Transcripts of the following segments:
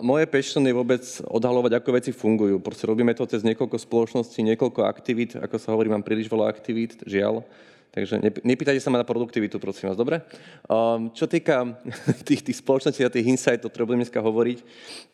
Moje passion je vôbec odhalovať, ako veci fungujú. Proste robíme to cez niekoľko spoločností, niekoľko aktivít. Ako sa hovorí, mám príliš veľa aktivít, žiaľ. Takže nepýtajte sa ma na produktivitu, prosím vás, dobre? Um, čo týka tých, tých spoločností a tých insightov, ktoré budem dneska hovoriť,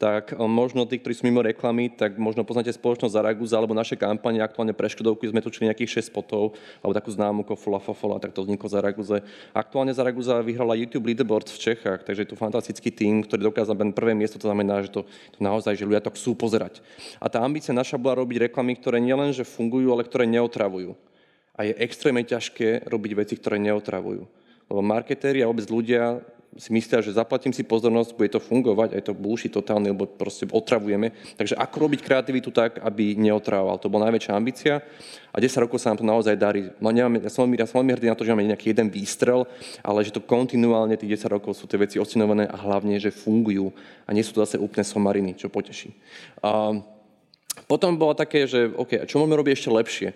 tak um, možno tí, ktorí sú mimo reklamy, tak možno poznáte spoločnosť Zaraguza alebo naše kampane, aktuálne pre Škodovku sme točili nejakých 6 spotov, alebo takú známu Kofola Fofola, tak to vzniklo Zaraguze. Aktuálne Zaraguza vyhrala YouTube Leaderboard v Čechách, takže je to fantastický tým, ktorý dokázal len prvé miesto, to znamená, že to, to naozaj, že ľudia to chcú pozerať. A tá ambícia naša bola robiť reklamy, ktoré nielen, že fungujú, ale ktoré neotravujú a je extrémne ťažké robiť veci, ktoré neotravujú. Lebo marketéri a vôbec ľudia si myslia, že zaplatím si pozornosť, bude to fungovať, aj to bullshit totálne, lebo proste otravujeme. Takže ako robiť kreativitu tak, aby neotravoval? To bola najväčšia ambícia a 10 rokov sa nám to naozaj darí. No, nemáme, ja, som veľmi, ja som veľmi hrdý na to, že máme nejaký jeden výstrel, ale že to kontinuálne tých 10 rokov sú tie veci oscinované a hlavne, že fungujú a nie sú to zase úplne somariny, čo poteší. A potom bolo také, že OK, čo môžeme robiť ešte lepšie?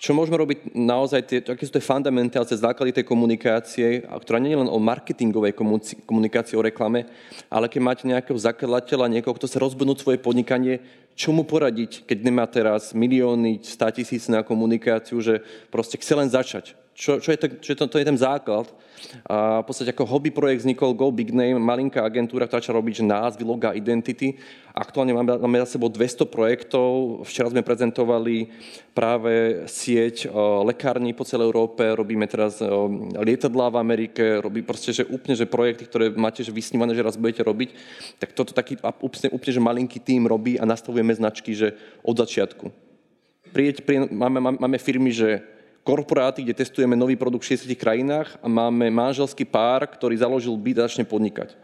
Čo môžeme robiť naozaj, tie, aké sú tie fundamentácie, základy tej komunikácie, ktorá nie je len o marketingovej komunikácii, o reklame, ale keď máte nejakého zakladateľa, niekoho, kto sa rozbudnúť svoje podnikanie, čo mu poradiť, keď nemá teraz milióny, stá tisíc na komunikáciu, že proste chce len začať. Čo, čo, je, to, čo je to, to je ten základ. A v podstate ako hobby projekt vznikol Go Big Name, malinká agentúra, ktorá začala robiť názvy, loga, identity. Aktuálne máme, máme za sebou 200 projektov. Včera sme prezentovali práve sieť o, lekární po celej Európe, robíme teraz o, lietadlá v Amerike, robí proste, že úplne, že projekty, ktoré máte že vysnívané, že raz budete robiť, tak toto taký úplne, úplne že malinký tým robí a nastavujeme značky, že od začiatku. Prieť, prie, máme, máme firmy, že korporáty, kde testujeme nový produkt v 60 krajinách a máme manželský pár, ktorý založil byt a začne podnikať.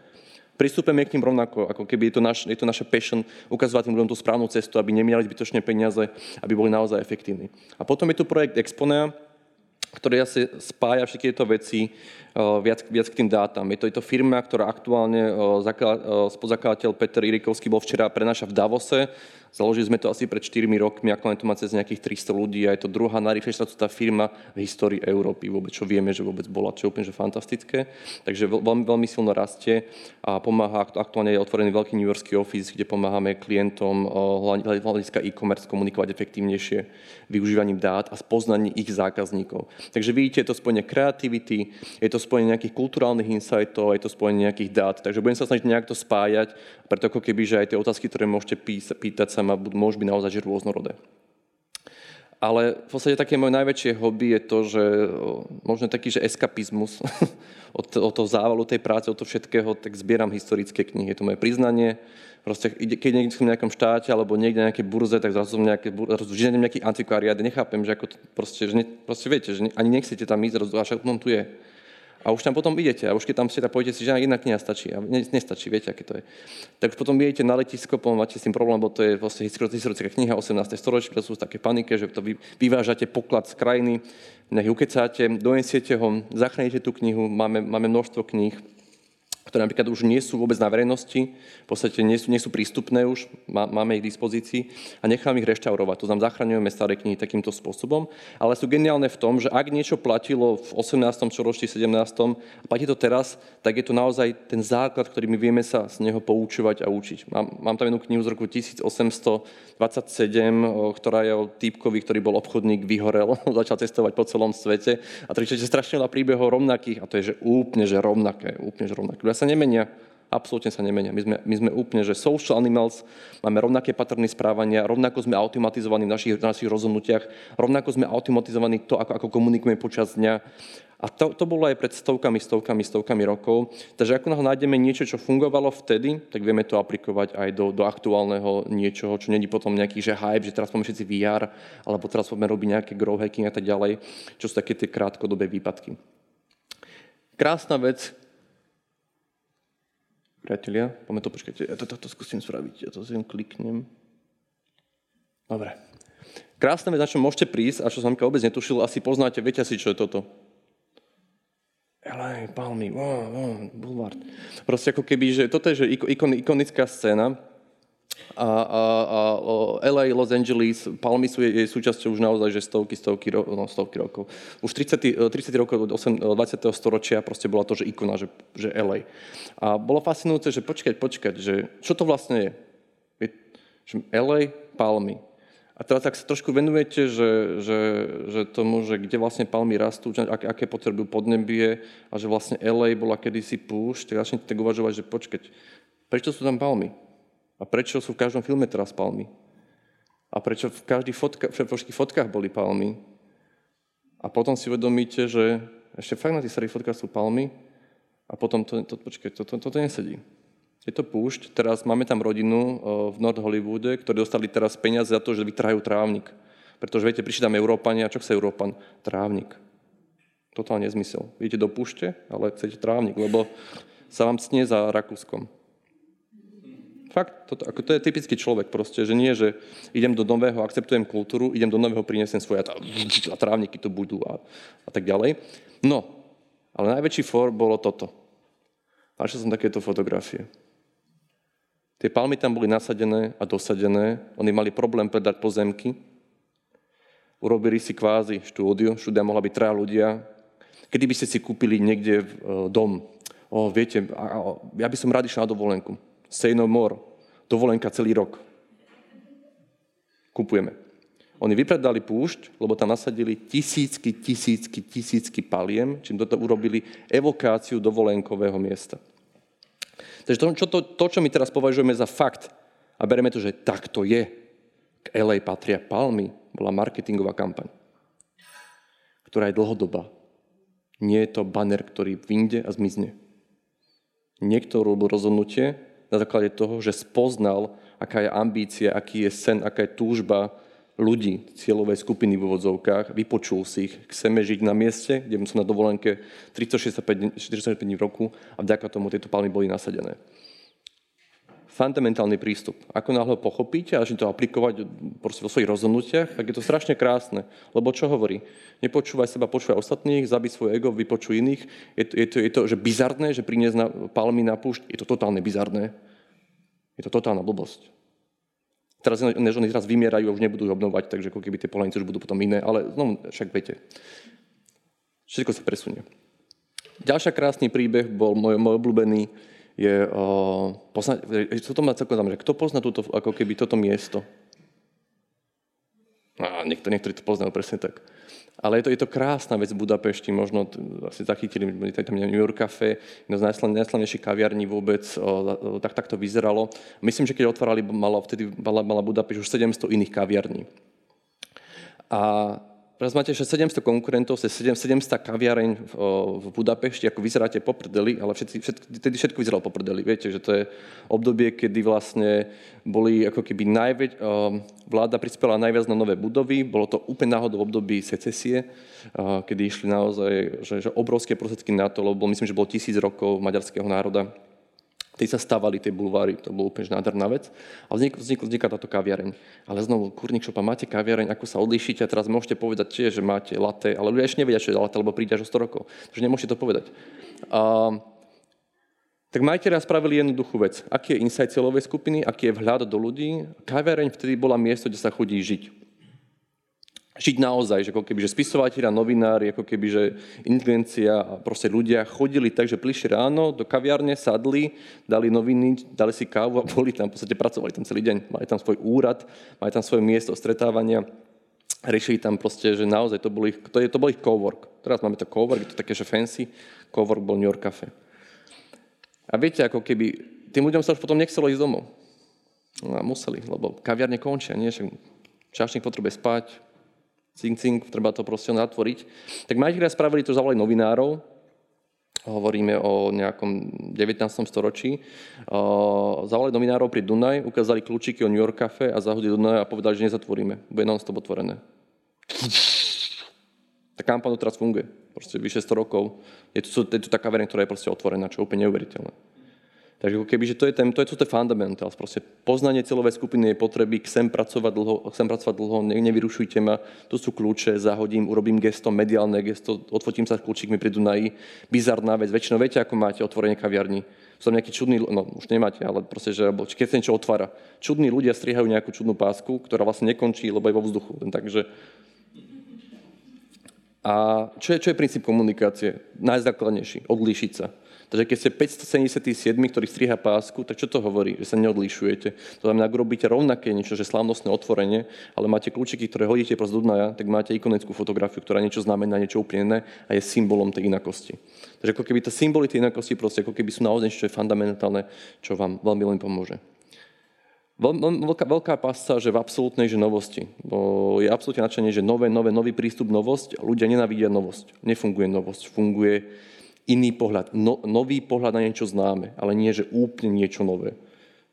Pristúpeme k ním rovnako, ako keby je to, naš, je to naša passion, ukazovať tým ľuďom tú správnu cestu, aby nemali zbytočné peniaze, aby boli naozaj efektívni. A potom je tu projekt Exponea, ktorý asi spája všetky tieto veci viac, viac k tým dátam. Je to, je to firma, ktorá aktuálne spoluzakladateľ Peter Irikovský bol včera prenáša v Davose Založili sme to asi pred 4 rokmi, ako to má cez nejakých 300 ľudí a je to druhá najrýchlejšia tá firma v histórii Európy vôbec, čo vieme, že vôbec bola, čo je úplne že fantastické. Takže veľmi, veľmi silno rastie a pomáha, aktuálne je otvorený veľký New Yorkský office, kde pomáhame klientom hľadiska e-commerce komunikovať efektívnejšie využívaním dát a spoznaním ich zákazníkov. Takže vidíte, je to spojenie kreativity, je to spojenie nejakých kulturálnych insightov, je to spojenie nejakých dát. Takže budem sa snažiť nejak to spájať, preto ako keby, že aj tie otázky, ktoré môžete pýtať sa ma, môžu byť naozaj rôznorodé. Ale v podstate také moje najväčšie hobby je to, že možno taký, že eskapizmus od, od toho závalu tej práce, od toho všetkého, tak zbieram historické knihy. Je to moje priznanie. Proste, keď niekde som v nejakom štáte alebo niekde na nejakej burze, tak zrazu som nejaké, zrazu nejaký antikváriát. Nechápem, že ako to proste, že ne, proste viete, že ani nechcete tam ísť, zrazu, a však on tu je a už tam potom idete. A už keď tam ste, tak poviete si, že jedna kniha stačí. A ne, nestačí, viete, aké to je. Tak už potom idete na letisko, potom máte s tým problém, bo to je vlastne historická kniha 18. storočia, sú také panike, že to vy, vyvážate poklad z krajiny, nech ukecáte, donesiete ho, zachránite tú knihu, máme, máme množstvo kníh, ktoré napríklad už nie sú vôbec na verejnosti, v podstate nie sú, nie sú prístupné už, má, máme ich k dispozícii a necháme ich reštaurovať. To znamená, zachraňujeme staré knihy takýmto spôsobom, ale sú geniálne v tom, že ak niečo platilo v 18. čoročí, 17. a platí to teraz, tak je to naozaj ten základ, ktorý my vieme sa z neho poučovať a učiť. Mám, mám tam jednu knihu z roku 1827, ktorá je o týpkovi, ktorý bol obchodník, vyhorel, začal cestovať po celom svete a je strašne veľa príbehov rovnakých a to je že úplne že rovnaké, úplne že rovnaké sa nemenia. Absolútne sa nemenia. My sme, my sme úplne, že social animals, máme rovnaké patrny správania, rovnako sme automatizovaní v našich, v našich rozhodnutiach, rovnako sme automatizovaní to, ako, ako komunikujeme počas dňa. A to, to bolo aj pred stovkami, stovkami, stovkami rokov. Takže ako nájdeme niečo, čo fungovalo vtedy, tak vieme to aplikovať aj do, do aktuálneho niečoho, čo není potom nejaký že hype, že teraz poďme všetci VR, alebo teraz poďme robiť nejaké grow hacking a tak ďalej, čo sú také tie krátkodobé výpadky. Krásna vec, Priatelia, poďme to, počkajte, ja to, to, to skúsim spraviť, ja to si kliknem. Dobre. Krásna vec, na čo môžete prísť a čo som vôbec netušil, asi poznáte, viete asi, čo je toto. LA, Palmy, wow, wow, Boulevard. Proste ako keby, že toto je že ikon, ikonická scéna. A, a, a LA, Los Angeles, Palmy sú jej súčasťou už naozaj, že stovky, stovky, ro, no, stovky rokov. Už 30, 30 rokov 8, 20. storočia proste bola to, že ikona, že, že LA. A bolo fascinujúce, že počkať, počkať, že čo to vlastne je? je že LA, Palmy. A teraz, ak sa trošku venujete, že, že, že tomu, že kde vlastne palmy rastú, aké, aké potrebujú podnebie a že vlastne LA bola kedysi púšť, tak začnete tak uvažovať, že počkať, prečo sú tam palmy? A prečo sú v každom filme teraz palmy? A prečo v každých fotka, všetkých fotkách boli palmy? A potom si uvedomíte, že ešte fakt na tých starých fotkách sú palmy a potom to, to počkaj, to, to, toto nesedí. Je to púšť. Teraz máme tam rodinu v North Hollywoode, ktorí dostali teraz peniaze za to, že vytrhajú trávnik. Pretože viete, prišli tam Európania, čo chce Európan? Trávnik. Totálne nezmysel. Idete do púšte, ale chcete trávnik, lebo sa vám cnie za Rakúskom. Fakt, toto, ako to je typický človek proste, že nie, že idem do nového, akceptujem kultúru, idem do nového, prinesem svoje a trávniky tu budú a, a tak ďalej. No, ale najväčší for bolo toto. Našiel som takéto fotografie. Tie palmy tam boli nasadené a dosadené. Oni mali problém predať pozemky. Urobili si kvázi štúdiu. Štúdia mohla byť traja ľudia. Kedy by ste si kúpili niekde e, dom? O, viete, ja by som rád išiel na dovolenku. Say no more. Dovolenka celý rok. Kupujeme. Oni vypredali púšť, lebo tam nasadili tisícky, tisícky, tisícky paliem, čím toto urobili evokáciu dovolenkového miesta. Takže to, čo, to, to, čo my teraz považujeme za fakt a bereme to, že tak to je, k LA patria palmy, bola marketingová kampaň, ktorá je dlhodobá. Nie je to banner, ktorý vyjde a zmizne. Niekto robil rozhodnutie na základe toho, že spoznal, aká je ambícia, aký je sen, aká je túžba ľudí, cieľovej skupiny v úvodzovkách, vypočul si ich, chceme žiť na mieste, kde som na dovolenke 365 dní v roku a vďaka tomu tieto palmy boli nasadené. Fundamentálny prístup. Ako náhle pochopíte a začnete to aplikovať vo svojich rozhodnutiach, tak je to strašne krásne. Lebo čo hovorí? Nepočúvaj seba, počúvaj ostatných, zabij svoje ego, vypočuj iných. Je to, je to, je to že bizarné, že priniesť na, palmy na púšť? Je to totálne bizarné. Je to totálna blbosť. Teraz než oni teraz vymierajú už nebudú obnovať, takže ako keby tie polanice už budú potom iné, ale znovu, však viete, všetko sa presunie. Ďalší krásny príbeh bol môj, môj obľúbený, je, uh, poznať, čo to má celkom znamená, kto pozná túto, ako keby toto miesto? A niekto, niektorí to poznajú presne tak. Ale je to, je to krásna vec v Budapešti, možno asi zachytili, tam New York Cafe, jedno z najslavnejších kaviarní vôbec, o, tak, tak to vyzeralo. Myslím, že keď otvárali, malo, vtedy mala, mala Budapešť už 700 iných kaviarní. A Teraz máte že 700 konkurentov, 700 kaviareň v, v Budapešti, ako vyzeráte po prdeli, ale všetci, všetko, tedy všetko vyzeralo po prdeli. Viete, že to je obdobie, kedy vlastne boli ako keby najväč, vláda prispela najviac na nové budovy, bolo to úplne náhodou období secesie, kedy išli naozaj že, že obrovské prostriedky na to, lebo myslím, že bolo tisíc rokov maďarského národa Tej sa stávali tie bulváry, to bolo úplne nádherná vec. A vznik, vznik, vzniká táto kaviareň. Ale znovu, kurník šopa, máte kaviareň, ako sa odlíšite teraz môžete povedať tiež, že máte latte, ale ľudia ešte nevedia, čo je latte, lebo príde až o 100 rokov. Takže nemôžete to povedať. A, tak majiteľia spravili jednoduchú vec. Aký je insight cieľovej skupiny, aký je vhľad do ľudí. Kaviareň vtedy bola miesto, kde sa chodí žiť žiť naozaj, že ako keby, že spisovateľa, novinári, ako keby, že inteligencia a proste ľudia chodili tak, že prišli ráno do kaviárne, sadli, dali noviny, dali si kávu a boli tam, v podstate pracovali tam celý deň. Mali tam svoj úrad, mali tam svoje miesto stretávania, riešili tam proste, že naozaj to bol ich, to, je, to bol ich cowork. Teraz máme to cowork, je to také, že fancy, cowork bol New York Cafe. A viete, ako keby, tým ľuďom sa už potom nechcelo ísť domov. No a museli, lebo kaviarne končia, nie? Čašník potrebuje spať, cink, cink, treba to proste natvoriť. Tak majiteľia spravili to, zavolali novinárov, hovoríme o nejakom 19. storočí. zavolali novinárov pri Dunaj, ukázali kľúčiky o New York Cafe a zahodili Dunaj a povedali, že nezatvoríme. Bude non-stop otvorené. Tá kampaň teraz funguje. Proste vyše 100 rokov. Je to, je to taká verejná, ktorá je proste otvorená, čo je úplne neuveriteľné. Takže keby, že to je, ten, to je to fundamentals. Proste poznanie celovej skupiny je potreby, chcem pracovať dlho, chcem pracovať dlho, ne, nevyrušujte ma, to sú kľúče, zahodím, urobím gesto, mediálne gesto, odfotím sa s kľúčikmi pri Dunaji. Bizarná vec, väčšinou viete, ako máte otvorenie kaviarni. Sú tam nejakí čudní, no už nemáte, ale proste, že keď sa niečo otvára. Čudní ľudia strihajú nejakú čudnú pásku, ktorá vlastne nekončí, lebo je vo vzduchu. Takže a čo je, čo je princíp komunikácie? Najzákladnejší, odlíšiť sa. Takže keď ste 577, ktorý striha pásku, tak čo to hovorí? Že sa neodlišujete. To znamená, ak robíte rovnaké niečo, že slávnostné otvorenie, ale máte kľúčiky, ktoré hodíte proste do Dunaja, tak máte ikonickú fotografiu, ktorá niečo znamená, niečo úplne a je symbolom tej inakosti. Takže ako keby to symboly tej inakosti proste ako keby sú naozaj niečo fundamentálne, čo vám veľmi, veľmi pomôže. Veľká, veľká pasáž v absolútnej že novosti. Bo je absolútne nadšenie, že nové, nové, nový prístup, novosť. Ľudia nenávidia novosť. Nefunguje novosť. Funguje iný pohľad. No, nový pohľad na niečo známe, ale nie, že úplne niečo nové.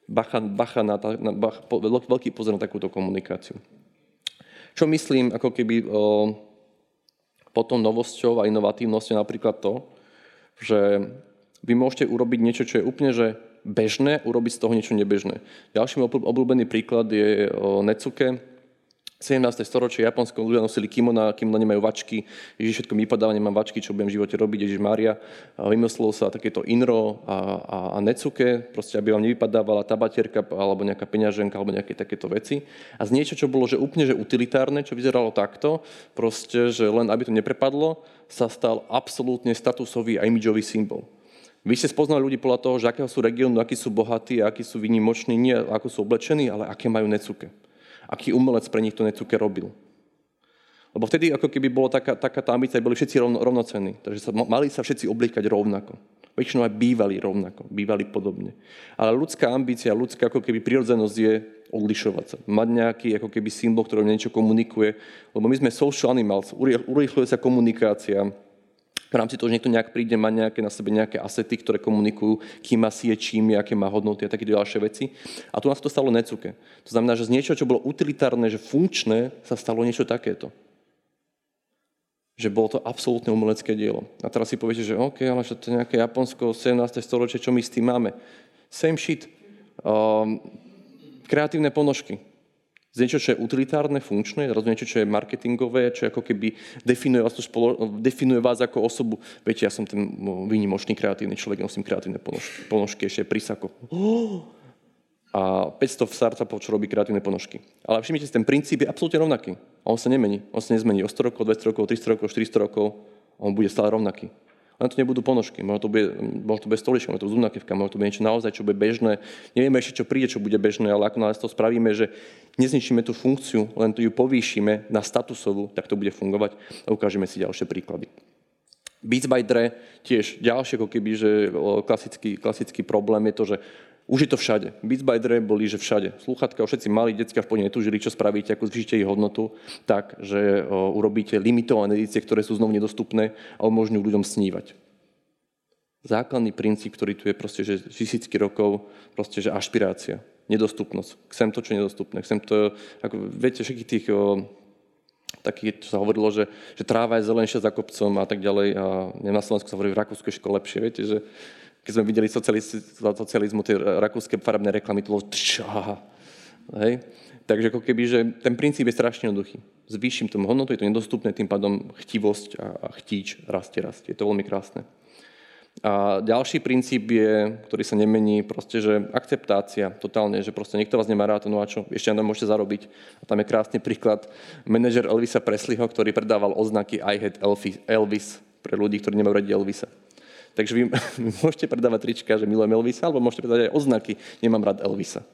Bacha, bacha na, na bach, po, veľký pozor na takúto komunikáciu. Čo myslím, ako keby o, potom novosťou a inovatívnosťou napríklad to, že vy môžete urobiť niečo, čo je úplne že bežné, urobiť z toho niečo nebežné. Ďalší obľúbený príklad je o Netsuke, 17. storočie Japonsko ľudia nosili kimona, kimona nemajú vačky, Ježiš všetko mi vypadáva, nemám vačky, čo budem v živote robiť, Ježiš Mária. Vymyslelo sa takéto inro a, a, a necuke, proste aby vám nevypadávala tabatierka alebo nejaká peňaženka alebo nejaké takéto veci. A z niečo, čo bolo že úplne že utilitárne, čo vyzeralo takto, proste, že len aby to neprepadlo, sa stal absolútne statusový a imidžový symbol. Vy ste spoznali ľudí podľa toho, že akého sú regiónu, akí sú bohatí, akí sú vynimoční, nie ako sú oblečení, ale aké majú necuke. Aký umelec pre nich to necuke robil. Lebo vtedy ako keby bola taká, taká tá ambícia, boli všetci rovno, rovnocenní. Takže sa, mali sa všetci obliekať rovnako. Väčšinou aj bývali rovnako, bývali podobne. Ale ľudská ambícia, ľudská ako keby prirodzenosť je odlišovať sa. Mať nejaký ako keby symbol, ktorý niečo komunikuje. Lebo my sme social animals, urýchluje sa komunikácia, v rámci toho, že niekto nejak príde, má nejaké na sebe nejaké asety, ktoré komunikujú, kým asi je, čím je, aké má hodnoty a také ďalšie veci. A tu nás to stalo necuke. To znamená, že z niečo, čo bolo utilitárne, že funkčné, sa stalo niečo takéto. Že bolo to absolútne umelecké dielo. A teraz si poviete, že OK, ale že to je nejaké Japonsko, 17. storočie, čo my s tým máme? Same shit. Um, kreatívne ponožky z niečo, čo je utilitárne, funkčné, zrazu niečo, čo je marketingové, čo ako keby definuje vás, spolo- definuje vás ako osobu. Viete, ja som ten výnimočný kreatívny človek, nosím kreatívne ponožky, ponožky ešte prísako. A 500 startupov, čo robí kreatívne ponožky. Ale všimnite si, ten princíp je absolútne rovnaký. A on sa nemení. On sa nezmení o 100 rokov, 200 rokov, 300 rokov, 400 rokov. On bude stále rovnaký. Len to nebudú ponožky, možno to bude, možno to bude stolička, možno to bude zubnakivka, možno to bude niečo naozaj, čo bude bežné. Nevieme ešte, čo príde, čo bude bežné, ale ako nás to spravíme, že nezničíme tú funkciu, len to ju povýšime na statusovú, tak to bude fungovať a ukážeme si ďalšie príklady. Beats by Dre, tiež ďalšie ako keby, že klasický, klasický problém je to, že už je to všade. Beats by Dre boli, že všade. Slúchatka, všetci mali, detská v pohode netúžili, čo spravíte, ako zvýšite ich hodnotu, tak, že o, urobíte limitované edície, ktoré sú znovu nedostupné a umožňujú ľuďom snívať. Základný princíp, ktorý tu je proste, že tisícky rokov, proste, že ašpirácia, nedostupnosť. Chcem to, čo je nedostupné. Chcem to, ako viete, všetkých tých o, taký, čo sa hovorilo, že, že tráva je zelenšia za kopcom a tak ďalej. A na Slovensku sa hovorí, v Rakúsku ešte lepšie. Viete, že keď sme videli socializmu, tie rakúske farebné reklamy, to bolo tšá. Hej? Takže ako keby, že ten princíp je strašne jednoduchý. Zvýšim tomu hodnotu, je to nedostupné, tým pádom chtivosť a, a chtíč rastie, rastie. Je to veľmi krásne. A ďalší princíp je, ktorý sa nemení, proste, že akceptácia totálne, že proste niekto vás nemá rád, no a čo, ešte na môžete zarobiť. A tam je krásny príklad manažer Elvisa Presleyho, ktorý predával oznaky I had Elvis pre ľudí, ktorí nemajú radi Elvisa. Takže vy, môžete predávať trička, že milujem Elvisa, alebo môžete predávať aj oznaky, nemám rád Elvisa.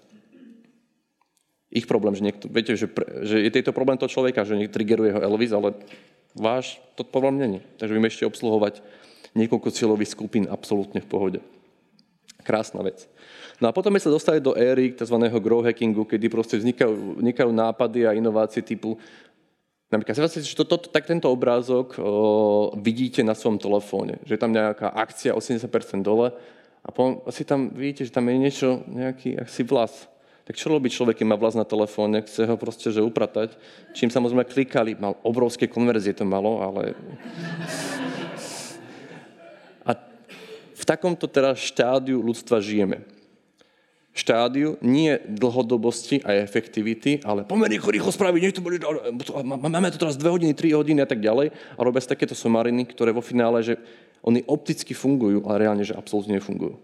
Ich problém, že niekto, viete, že, že je tejto problém toho človeka, že triggeruje ho Elvis, ale váš to problém není. Takže vy môžete obsluhovať niekoľko cieľových skupín absolútne v pohode. Krásna vec. No a potom sme sa dostali do éry tzv. grow hackingu, kedy proste vznikajú, vznikajú nápady a inovácie typu Napríklad, že to, to, tak tento obrázok o, vidíte na svojom telefóne, že je tam nejaká akcia 80% dole a potom si tam vidíte, že tam je niečo, nejaký asi vlas. Tak čo robí človek, keď má vlas na telefóne, chce ho proste že upratať, čím samozrejme klikali, mal obrovské konverzie to malo, ale... A v takomto teraz štádiu ľudstva žijeme štádiu nie dlhodobosti a efektivity, ale pomer rýchlo, rýchlo spraviť, to bude, máme to teraz 2 hodiny, 3 hodiny a tak ďalej a robia sa takéto somariny, ktoré vo finále, že oni opticky fungujú, ale reálne, že absolútne nefungujú.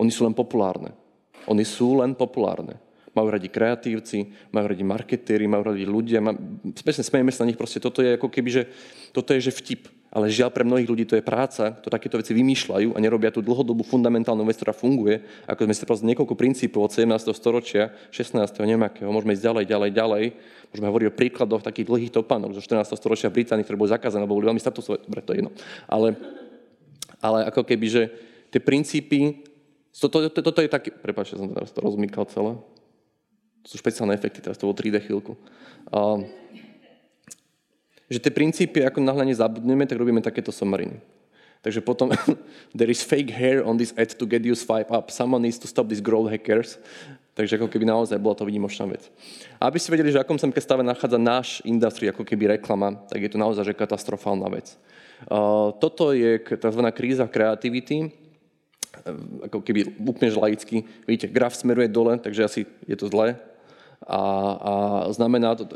Oni sú len populárne. Oni sú len populárne. Majú radi kreatívci, majú radi marketéri, majú radi ľudia. Má... Spesne smejeme sa na nich, proste toto je ako keby, že toto je že vtip. Ale žiaľ pre mnohých ľudí to je práca, ktoré takéto veci vymýšľajú a nerobia tú dlhodobú fundamentálnu vec, ktorá funguje. Ako sme si proste niekoľko princípov od 17. storočia, 16. nejakého, môžeme ísť ďalej, ďalej, ďalej. Môžeme hovoriť o príkladoch takých dlhých topánok zo 14. storočia v Británii, ktoré boli zakázané, lebo boli veľmi statusové. Dobre, to je jedno. Ale, ale ako keby, že tie princípy, toto, to, to, to je taký, prepáčte, som teraz to rozmýkal celé. To sú špeciálne efekty, teraz to bolo 3D chvíľku. Uh, že tie princípy, ako náhle nezabudneme, tak robíme takéto somariny. Takže potom, there is fake hair on this ad to get you swipe up. Someone needs to stop these growth hackers. Takže ako keby naozaj bola to výnimočná vec. A aby ste vedeli, že akom sa stave nachádza náš industry, ako keby reklama, tak je to naozaj že katastrofálna vec. Uh, toto je tzv. kríza kreativity, ako keby úplne laicky. Vidíte, graf smeruje dole, takže asi je to zlé, a, a znamená to,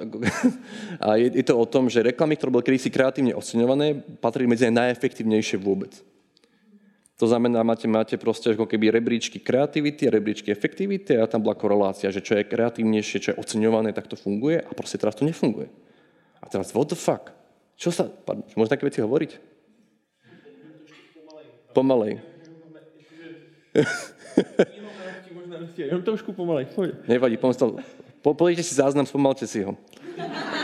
a je, je to o tom, že reklamy, ktoré boli kedysi kreatívne oceňované, patrí medzi najefektívnejšie vôbec. To znamená, máte, máte proste ako keby rebríčky kreativity rebríčky efektivity a tam bola korelácia, že čo je kreatívnejšie, čo je oceňované, tak to funguje a proste teraz to nefunguje. A teraz what the fuck? Čo sa, pardon, môžem také veci hovoriť? Pomalej. Jenom trošku pomalej. Nevadí, pomysl, po, si záznam, spomalte si ho.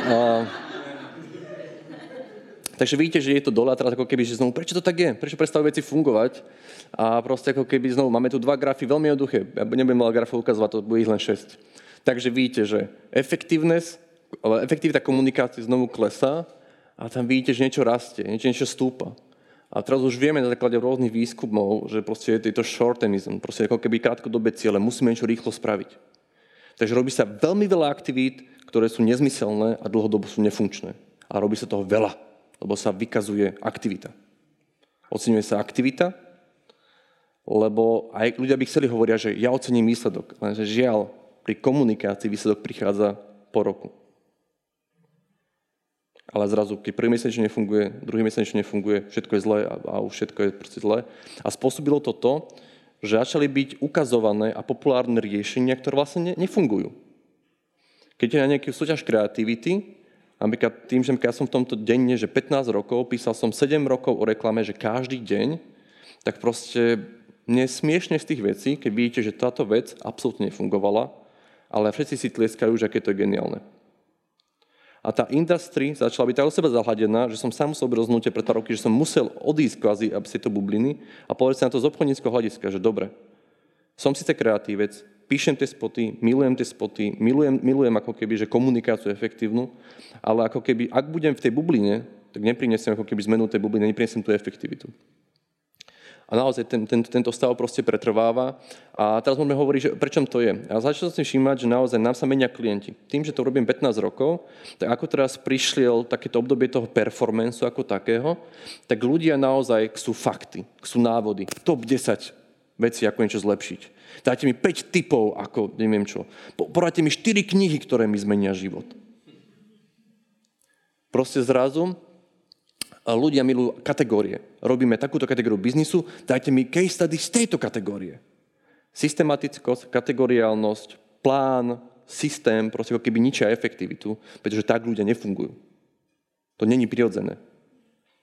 A, takže vidíte, že je to dole a teraz ako keby, že znovu, prečo to tak je? Prečo prestavujú veci fungovať? A proste ako keby znovu, máme tu dva grafy, veľmi jednoduché. Ja nebudem veľa grafov ukazovať, to bude ich len 6. Takže vidíte, že efektivita komunikácie znovu klesá a tam vidíte, že niečo rastie, niečo, niečo stúpa. A teraz už vieme na základe rôznych výskumov, že proste je to short termism, proste ako keby krátkodobé ciele, musíme niečo rýchlo spraviť. Takže robí sa veľmi veľa aktivít, ktoré sú nezmyselné a dlhodobo sú nefunkčné. A robí sa toho veľa, lebo sa vykazuje aktivita. Oceňuje sa aktivita, lebo aj ľudia by chceli hovoria, že ja ocením výsledok, lenže žiaľ, pri komunikácii výsledok prichádza po roku. Ale zrazu, keď prvý mesiac nefunguje, druhý mesiac nefunguje, všetko je zlé a, a už všetko je proste zlé. A spôsobilo to to, že začali byť ukazované a populárne riešenia, ktoré vlastne ne, nefungujú. Keď je na nejaký súťaž kreativity, napríklad tým, že ja som v tomto denne, že 15 rokov, písal som 7 rokov o reklame, že každý deň, tak proste mne smiešne z tých vecí, keď vidíte, že táto vec absolútne nefungovala, ale všetci si tlieskajú, že aké to je geniálne. A tá industry začala byť tak o seba zahladená, že som sám musel rozhodnutie pre pár roky, že som musel odísť kvázi z tejto bubliny a povedať sa na to z obchodníckého hľadiska, že dobre, som síce kreatívec, píšem tie spoty, milujem tie spoty, milujem, milujem ako keby, že komunikáciu efektívnu, ale ako keby, ak budem v tej bubline, tak neprinesiem ako keby zmenu tej bubliny, neprinesiem tú efektivitu. A naozaj ten, ten, tento stav proste pretrváva. A teraz môžeme hovoriť, že prečo to je. A začal som si všímať, že naozaj nám sa menia klienti. Tým, že to robím 15 rokov, tak ako teraz prišiel takéto obdobie toho performanceu ako takého, tak ľudia naozaj sú fakty, sú návody. Top 10 veci, ako niečo zlepšiť. Dajte mi 5 typov, ako neviem čo. Poradte mi 4 knihy, ktoré mi zmenia život. Proste zrazu ľudia milujú kategórie. Robíme takúto kategóriu biznisu, dajte mi case study z tejto kategórie. Systematickosť, kategoriálnosť, plán, systém, proste ako keby ničia efektivitu, pretože tak ľudia nefungujú. To není prirodzené.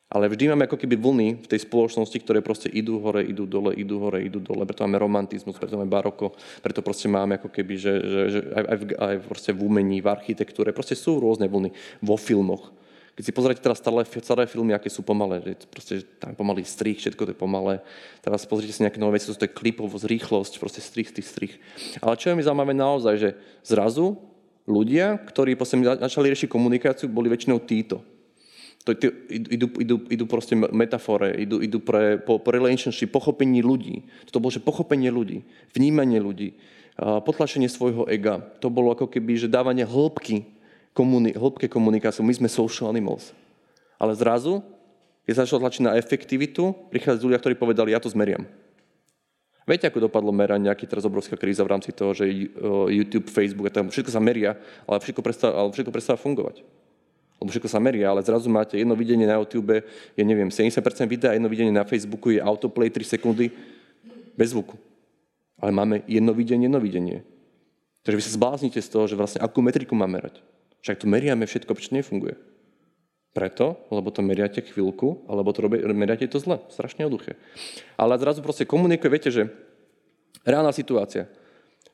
Ale vždy máme ako keby vlny v tej spoločnosti, ktoré proste idú hore, idú dole, idú hore, idú dole. Preto máme romantizmus, preto máme baroko, preto proste máme ako keby, že, že, že aj, aj, v, aj v umení, v architektúre, proste sú rôzne vlny vo filmoch. Keď si pozrite teraz staré, staré filmy, aké sú pomalé, že proste tam pomalý strich, všetko to je pomalé. Teraz pozrite si nejaké nové veci, to je klipovosť, rýchlosť, proste strich, strich, strich. Ale čo je mi zaujímavé naozaj, že zrazu ľudia, ktorí potom začali riešiť komunikáciu, boli väčšinou títo. To, tí, idú, idú, idú proste metafore, idú, idú pre, po, po relationship, pochopení ľudí. To bolo, že pochopenie ľudí, vnímanie ľudí, potlačenie svojho ega. To bolo ako keby, že dávanie hĺbky komuni- hĺbke komunikáciu. My sme social animals. Ale zrazu, sa začalo tlačiť na efektivitu, prichádzajú ľudia, ktorí povedali, ja to zmeriam. Viete, ako dopadlo meranie, aký teraz obrovská kríza v rámci toho, že YouTube, Facebook a tam všetko sa meria, ale všetko prestáva, ale všetko prestáva fungovať. Lebo všetko sa meria, ale zrazu máte jedno videnie na YouTube, je neviem, 70% videa, jedno videnie na Facebooku je autoplay 3 sekundy bez zvuku. Ale máme jedno videnie, jedno videnie. Takže vy sa zbláznite z toho, že vlastne akú metriku máme merať. Však tu meriame všetko, prečo nefunguje. Preto, lebo to meriate chvíľku, alebo to robí, meriate to zle. Strašne jednoduché. Ale zrazu proste komunikuje, viete, že reálna situácia.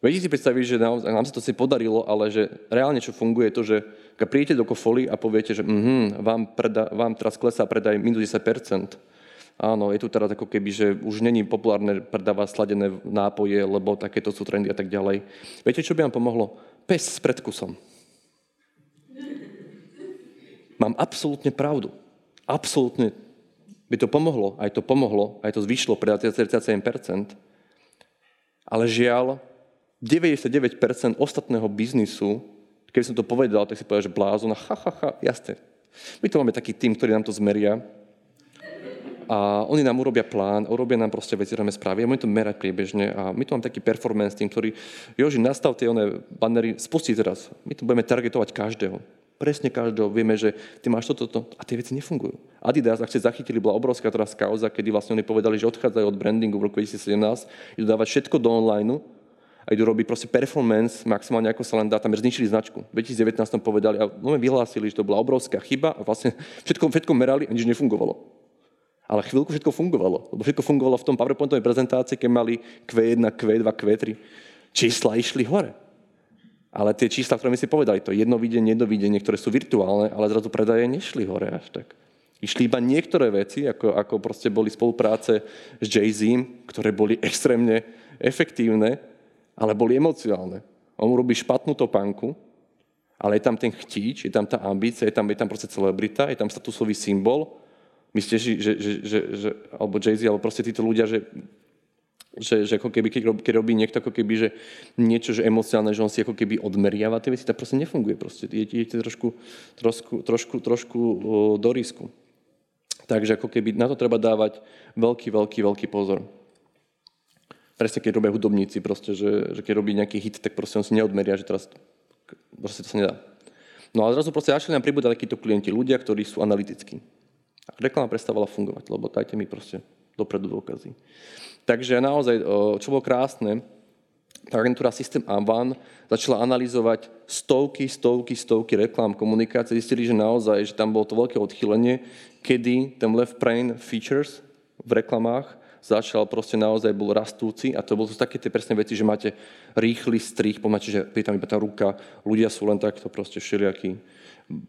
Viete si predstaviť, že nám, nám sa to si podarilo, ale že reálne čo funguje je to, že keď príjete do kofoly a poviete, že mm, vám, preda, vám teraz klesá predaj minus 10%, áno, je tu teraz ako keby, že už není populárne predávať sladené nápoje, lebo takéto sú trendy a tak ďalej. Viete, čo by vám pomohlo? Pes s predkusom. Mám absolútne pravdu. Absolútne by to pomohlo, aj to pomohlo, aj to zvyšlo pre 37%. Ale žiaľ, 99% ostatného biznisu, keby som to povedal, tak si povedal, že blázon, ha, ha, ha, jasne. My tu máme taký tým, ktorý nám to zmeria, a oni nám urobia plán, urobia nám proste veci, ktoré správy a my to merať priebežne a my tu máme taký performance tým, ktorý, Joži, nastav tie one bannery, spustí teraz. My tu budeme targetovať každého presne každého, vieme, že ty máš toto, toto a tie veci nefungujú. Adidas, ak ste zachytili, bola obrovská teraz kauza, kedy vlastne oni povedali, že odchádzajú od brandingu v roku 2017, idú dávať všetko do online a idú robiť proste performance maximálne ako sa len dá, tam zničili značku. V 2019 povedali a no, vyhlásili, že to bola obrovská chyba a vlastne všetko, všetko merali a nič nefungovalo. Ale chvíľku všetko fungovalo, lebo všetko fungovalo v tom PowerPointovej prezentácii, keď mali Q1, Q2, Q3. Čísla išli hore. Ale tie čísla, ktoré my si povedali, to jedno videnie, jedno videnie, ktoré sú virtuálne, ale zrazu predaje nešli hore až tak. Išli iba niektoré veci, ako, ako proste boli spolupráce s Jay-Z, ktoré boli extrémne efektívne, ale boli emocionálne. On urobí špatnú topánku, ale je tam ten chtíč, je tam tá ambícia, je tam, je tam proste celebrita, je tam statusový symbol. Myslíte, že, že, že, že, že alebo Jay-Z, alebo proste títo ľudia, že že, že ako keby, keď, robí, keď robí niekto ako keby, že niečo, že emocionálne, že on si ako keby odmeriava tie veci, tak proste nefunguje. Proste. Idete trošku, trošku, trošku, trošku do risku. Takže ako keby na to treba dávať veľký, veľký, veľký pozor. Presne keď robia hudobníci, proste, že, že keď robí nejaký hit, tak proste on si neodmeria, že teraz proste to sa nedá. No a zrazu proste začali nám pribúdať takíto klienti, ľudia, ktorí sú analytickí. A reklama prestávala fungovať, lebo dajte mi proste dopredu dôkazy. Takže naozaj, čo bolo krásne, tá agentúra System Avan začala analyzovať stovky, stovky, stovky reklám komunikácie. Zistili, že naozaj, že tam bolo to veľké odchýlenie, kedy ten left brain features v reklamách začal proste naozaj bol rastúci a to bolo to také tie presné veci, že máte rýchly strich, pomáte, že je tam iba tá ruka, ľudia sú len takto proste všelijakí,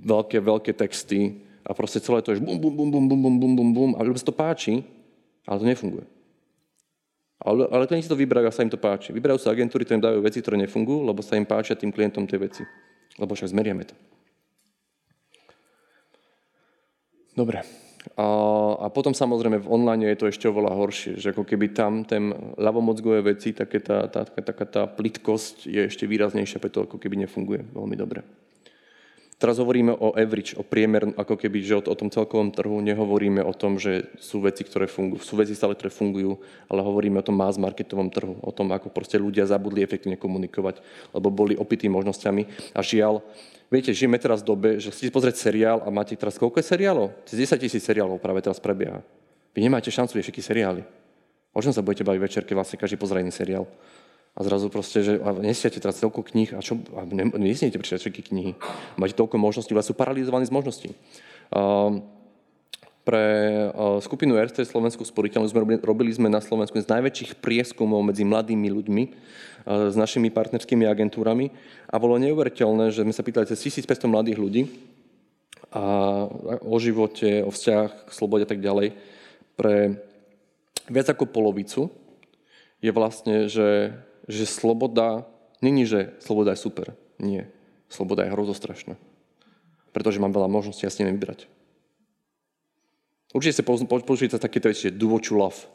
veľké, veľké texty a proste celé to je bum, bum, bum, bum, bum, bum, bum, bum, a ľudia sa to páči, ale to nefunguje. Ale, ale klienti to vyberajú a sa im to páči. Vyberajú sa agentúry, ktoré im dajú veci, ktoré nefungujú, lebo sa im páčia tým klientom tie veci. Lebo však zmeriame to. Dobre. A, a potom samozrejme v online je to ešte oveľa horšie, že ako keby tam ten ľavomocgové veci, také tá, tá, taká tá plitkosť je ešte výraznejšia, preto ako keby nefunguje veľmi dobre. Teraz hovoríme o average, o priemer, ako keby, že o, tom celkovom trhu, nehovoríme o tom, že sú veci, ktoré fungujú, sú veci stále, ktoré fungujú, ale hovoríme o tom mass marketovom trhu, o tom, ako proste ľudia zabudli efektívne komunikovať, lebo boli opití možnosťami. A žiaľ, viete, žijeme teraz v dobe, že chcete pozrieť seriál a máte teraz koľko je seriálov? Cez 10 tisíc seriálov práve teraz prebieha. Vy nemáte šancu všetky seriály. O čom sa budete baviť večer, keď vlastne každý pozrie seriál? A zrazu proste, že a nesiete teraz toľko kníh, a čo, a ne, nesmiete prečítať všetky knihy. Máte toľko možností, ale sú paralizovaní z možností. Uh, pre uh, skupinu RT Slovenskú sporiteľnú sme robili, robili sme na Slovensku z najväčších prieskumov medzi mladými ľuďmi uh, s našimi partnerskými agentúrami a bolo neuveriteľné, že sme sa pýtali cez 1500 mladých ľudí a o živote, o vzťah k slobode a tak ďalej. Pre viac ako polovicu je vlastne, že že sloboda, není, že sloboda je super. Nie. Sloboda je hrozostrašná. Pretože mám veľa možností, ja si neviem vybrať. Určite sa použite takéto veci, že do what you love.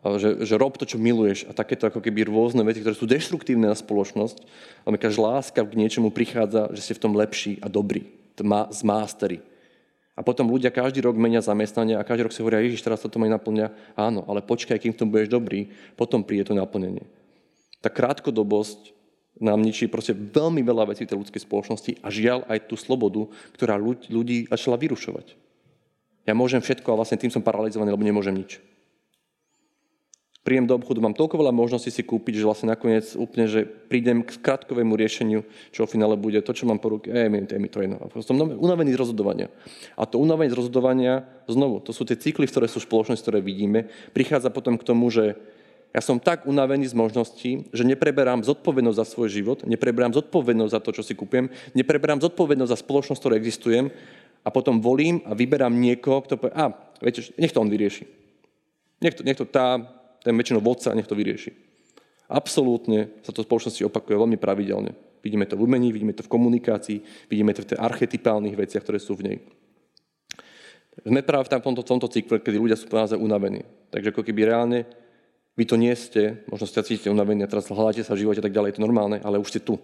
Že, že rob to, čo miluješ a takéto ako keby rôzne veci, ktoré sú deštruktívne na spoločnosť, ale každá láska k niečomu prichádza, že ste v tom lepší a dobrý, z mastery. A potom ľudia každý rok menia zamestnanie a každý rok si hovoria, Ježiš, teraz toto ma naplňa. Áno, ale počkaj, kým v tom budeš dobrý, potom príde to naplnenie. Tá krátkodobosť nám ničí proste veľmi veľa vecí tej ľudskej spoločnosti a žiaľ aj tú slobodu, ktorá ľudí začala vyrušovať. Ja môžem všetko a vlastne tým som paralizovaný, lebo nemôžem nič. Príjem do obchodu, mám toľko veľa možností si kúpiť, že vlastne nakoniec úplne, že prídem k krátkovému riešeniu, čo v finále bude to, čo mám po ruke, je mi, mi to jedno. Som unavený z rozhodovania. A to unavenie z rozhodovania, znovu, to sú tie cykly, ktoré sú spoločnosti, ktoré vidíme, prichádza potom k tomu, že ja som tak unavený z možností, že nepreberám zodpovednosť za svoj život, nepreberám zodpovednosť za to, čo si kúpim, nepreberám zodpovednosť za spoločnosť, ktorá existujem a potom volím a vyberám niekoho, kto povie, a viete, nech to on vyrieši. Nech to, nech to tá ten väčšinou vodca, nech to vyrieši. Absolútne sa to v spoločnosti opakuje veľmi pravidelne. Vidíme to v umení, vidíme to v komunikácii, vidíme to v tých archetypálnych veciach, ktoré sú v nej. Sme práve v tomto, tomto cykle, kedy ľudia sú naozaj unavení. Takže ako keby reálne vy to nie ste, možno ste cítite unavení a teraz hľadáte sa v živote a tak ďalej, je to normálne, ale už ste tu.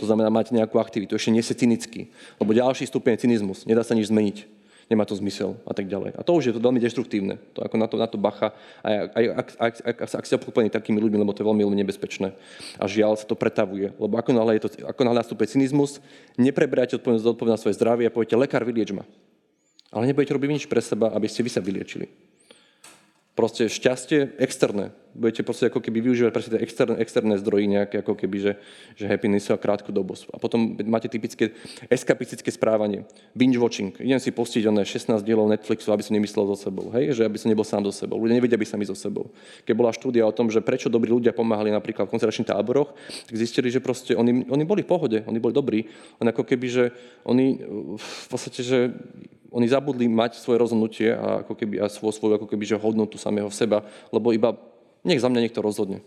To znamená, máte nejakú aktivitu, ešte nie ste cynický. Lebo ďalší stupeň je cynizmus, nedá sa nič zmeniť nemá to zmysel a tak ďalej. A to už je to veľmi deštruktívne. To ako na to, na to bacha, aj, aj, ak, ak, ak, ak ste obklopení takými ľuďmi, lebo to je veľmi, veľmi nebezpečné. A žiaľ sa to pretavuje. Lebo ako náhle, je to, ako náhle nastúpe cynizmus, nepreberáte odpovednosť na svoje zdravie a poviete, lekár, vylieč ma. Ale nebudete robiť nič pre seba, aby ste vy sa vyliečili proste šťastie externé. Budete proste ako keby využívať presne tie externé, externé zdroji nejaké, ako keby, že, že happiness a krátkodobosť. A potom máte typické eskapistické správanie. Binge watching. Idem si postiť oné 16 dielov Netflixu, aby som nemyslel so sebou. Hej? Že aby som nebol sám so sebou. Ľudia nevedia, aby sa mi so sebou. Keď bola štúdia o tom, že prečo dobrí ľudia pomáhali napríklad v koncentračných táboroch, tak zistili, že proste oni, oni boli v pohode, oni boli dobrí, len ako keby, že oni v podstate, že oni zabudli mať svoje rozhodnutie a, ako keby, a svoju, svoju ako keby, že hodnotu samého seba, lebo iba nech za mňa niekto rozhodne.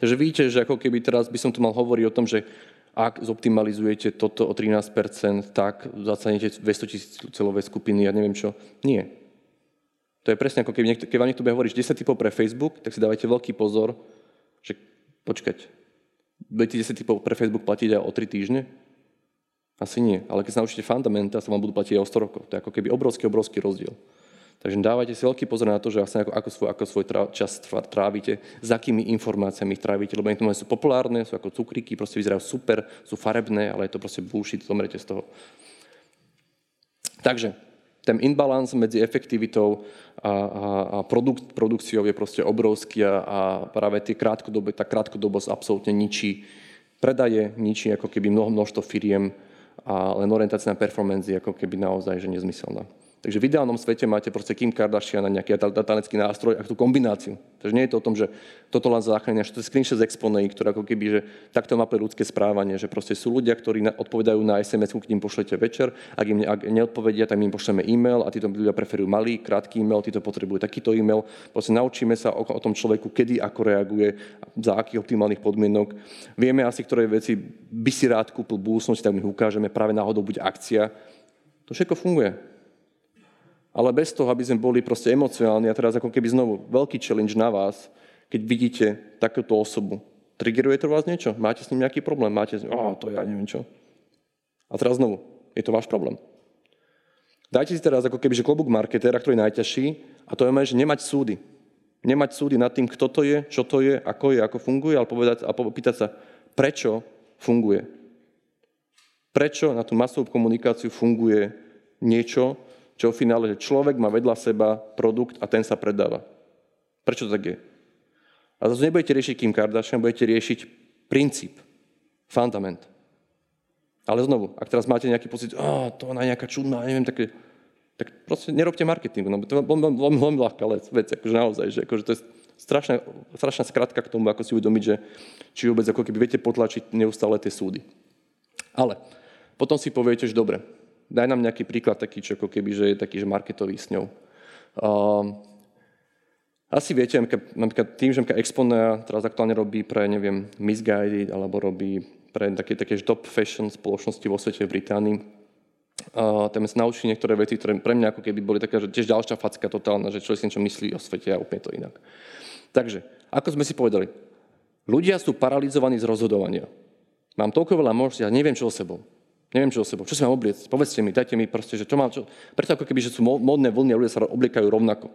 Takže vidíte, že ako keby teraz by som tu mal hovoriť o tom, že ak zoptimalizujete toto o 13%, tak zacanete 200 tisíc celové skupiny, ja neviem čo. Nie. To je presne ako keby niekto, keď vám niekto bude hovoriť 10 typov pre Facebook, tak si dávajte veľký pozor, že počkať, budete 10 typov pre Facebook platiť aj o 3 týždne? Asi nie. Ale keď sa naučíte fundamenta, sa vám budú platiť aj o 100 rokov. To je ako keby obrovský, obrovský rozdiel. Takže dávajte si veľký pozor na to, že vlastne ako, ako, svoj, ako svoj čas trávite, s akými informáciami ich trávite, lebo niektoré sú populárne, sú ako cukríky, proste vyzerajú super, sú farebné, ale je to proste bullshit, zomrete z toho. Takže ten imbalans medzi efektivitou a, a, a produkt, produkciou je proste obrovský a, a práve tie krátkodobé, tá krátkodobosť absolútne ničí predaje, ničí ako keby mnoho, množstvo firiem, a len orientácia na performance je ako keby naozaj že nezmyselná. Takže v ideálnom svete máte proste Kim Kardashian a nejaký talentský nástroj a tú kombináciu. Takže nie je to o tom, že toto len záchrania, že to je screenshot z Exponei, ktorá ako keby, že takto mapuje ľudské správanie, že proste sú ľudia, ktorí odpovedajú na SMS, keď im pošlete večer, ak im ak neodpovedia, tak im pošleme e-mail a títo ľudia preferujú malý, krátky e-mail, títo potrebujú takýto e-mail. Proste naučíme sa o, o tom človeku, kedy, ako reaguje, za akých optimálnych podmienok. Vieme asi, ktoré veci by si rád kúpil budúcnosti, tak my ukážeme, práve náhodou bude akcia. To všetko funguje ale bez toho, aby sme boli proste emocionálni a teraz ako keby znovu veľký challenge na vás, keď vidíte takúto osobu. Triggeruje to vás niečo? Máte s ním nejaký problém? Máte s ním, oh, to ja neviem čo. A teraz znovu, je to váš problém. Dajte si teraz ako keby, že klobúk marketéra, ktorý je najťažší, a to je že nemať súdy. Nemať súdy nad tým, kto to je, čo to je, ako je, ako funguje, ale povedať a pýtať sa, prečo funguje. Prečo na tú masovú komunikáciu funguje niečo, čo v finále, že človek má vedľa seba produkt a ten sa predáva. Prečo to tak je? A zase nebudete riešiť Kim Kardashian, budete riešiť princíp, fundament. Ale znovu, ak teraz máte nejaký pocit, oh, to ona je nejaká čudná, neviem, také, tak proste nerobte marketing, no, to je veľmi, veľmi, veľmi ľahká vec, akože naozaj, že akože to je strašná, strašná skratka k tomu, ako si uvedomiť, že či vôbec ako keby viete potlačiť neustále tie súdy. Ale potom si poviete, že dobre, Daj nám nejaký príklad taký, čo ako keby, že je taký, že marketový s ňou. Um, asi viete, napríklad tým, že Exponea teraz aktuálne robí pre, neviem, Misguided, alebo robí pre také, také top fashion spoločnosti vo svete v Británii. Uh, tam sa naučili niektoré veci, ktoré pre mňa ako keby boli také, že tiež ďalšia facka totálna, že človek si niečo myslí o svete a úplne to inak. Takže, ako sme si povedali, ľudia sú paralizovaní z rozhodovania. Mám toľko veľa možností, ja neviem, čo so sebou. Neviem, čo o sebou. Čo si mám obliecť? Povedzte mi, dajte mi proste, že čo mám, čo... Preto ako keby, že sú módne vlny a ľudia sa obliekajú rovnako.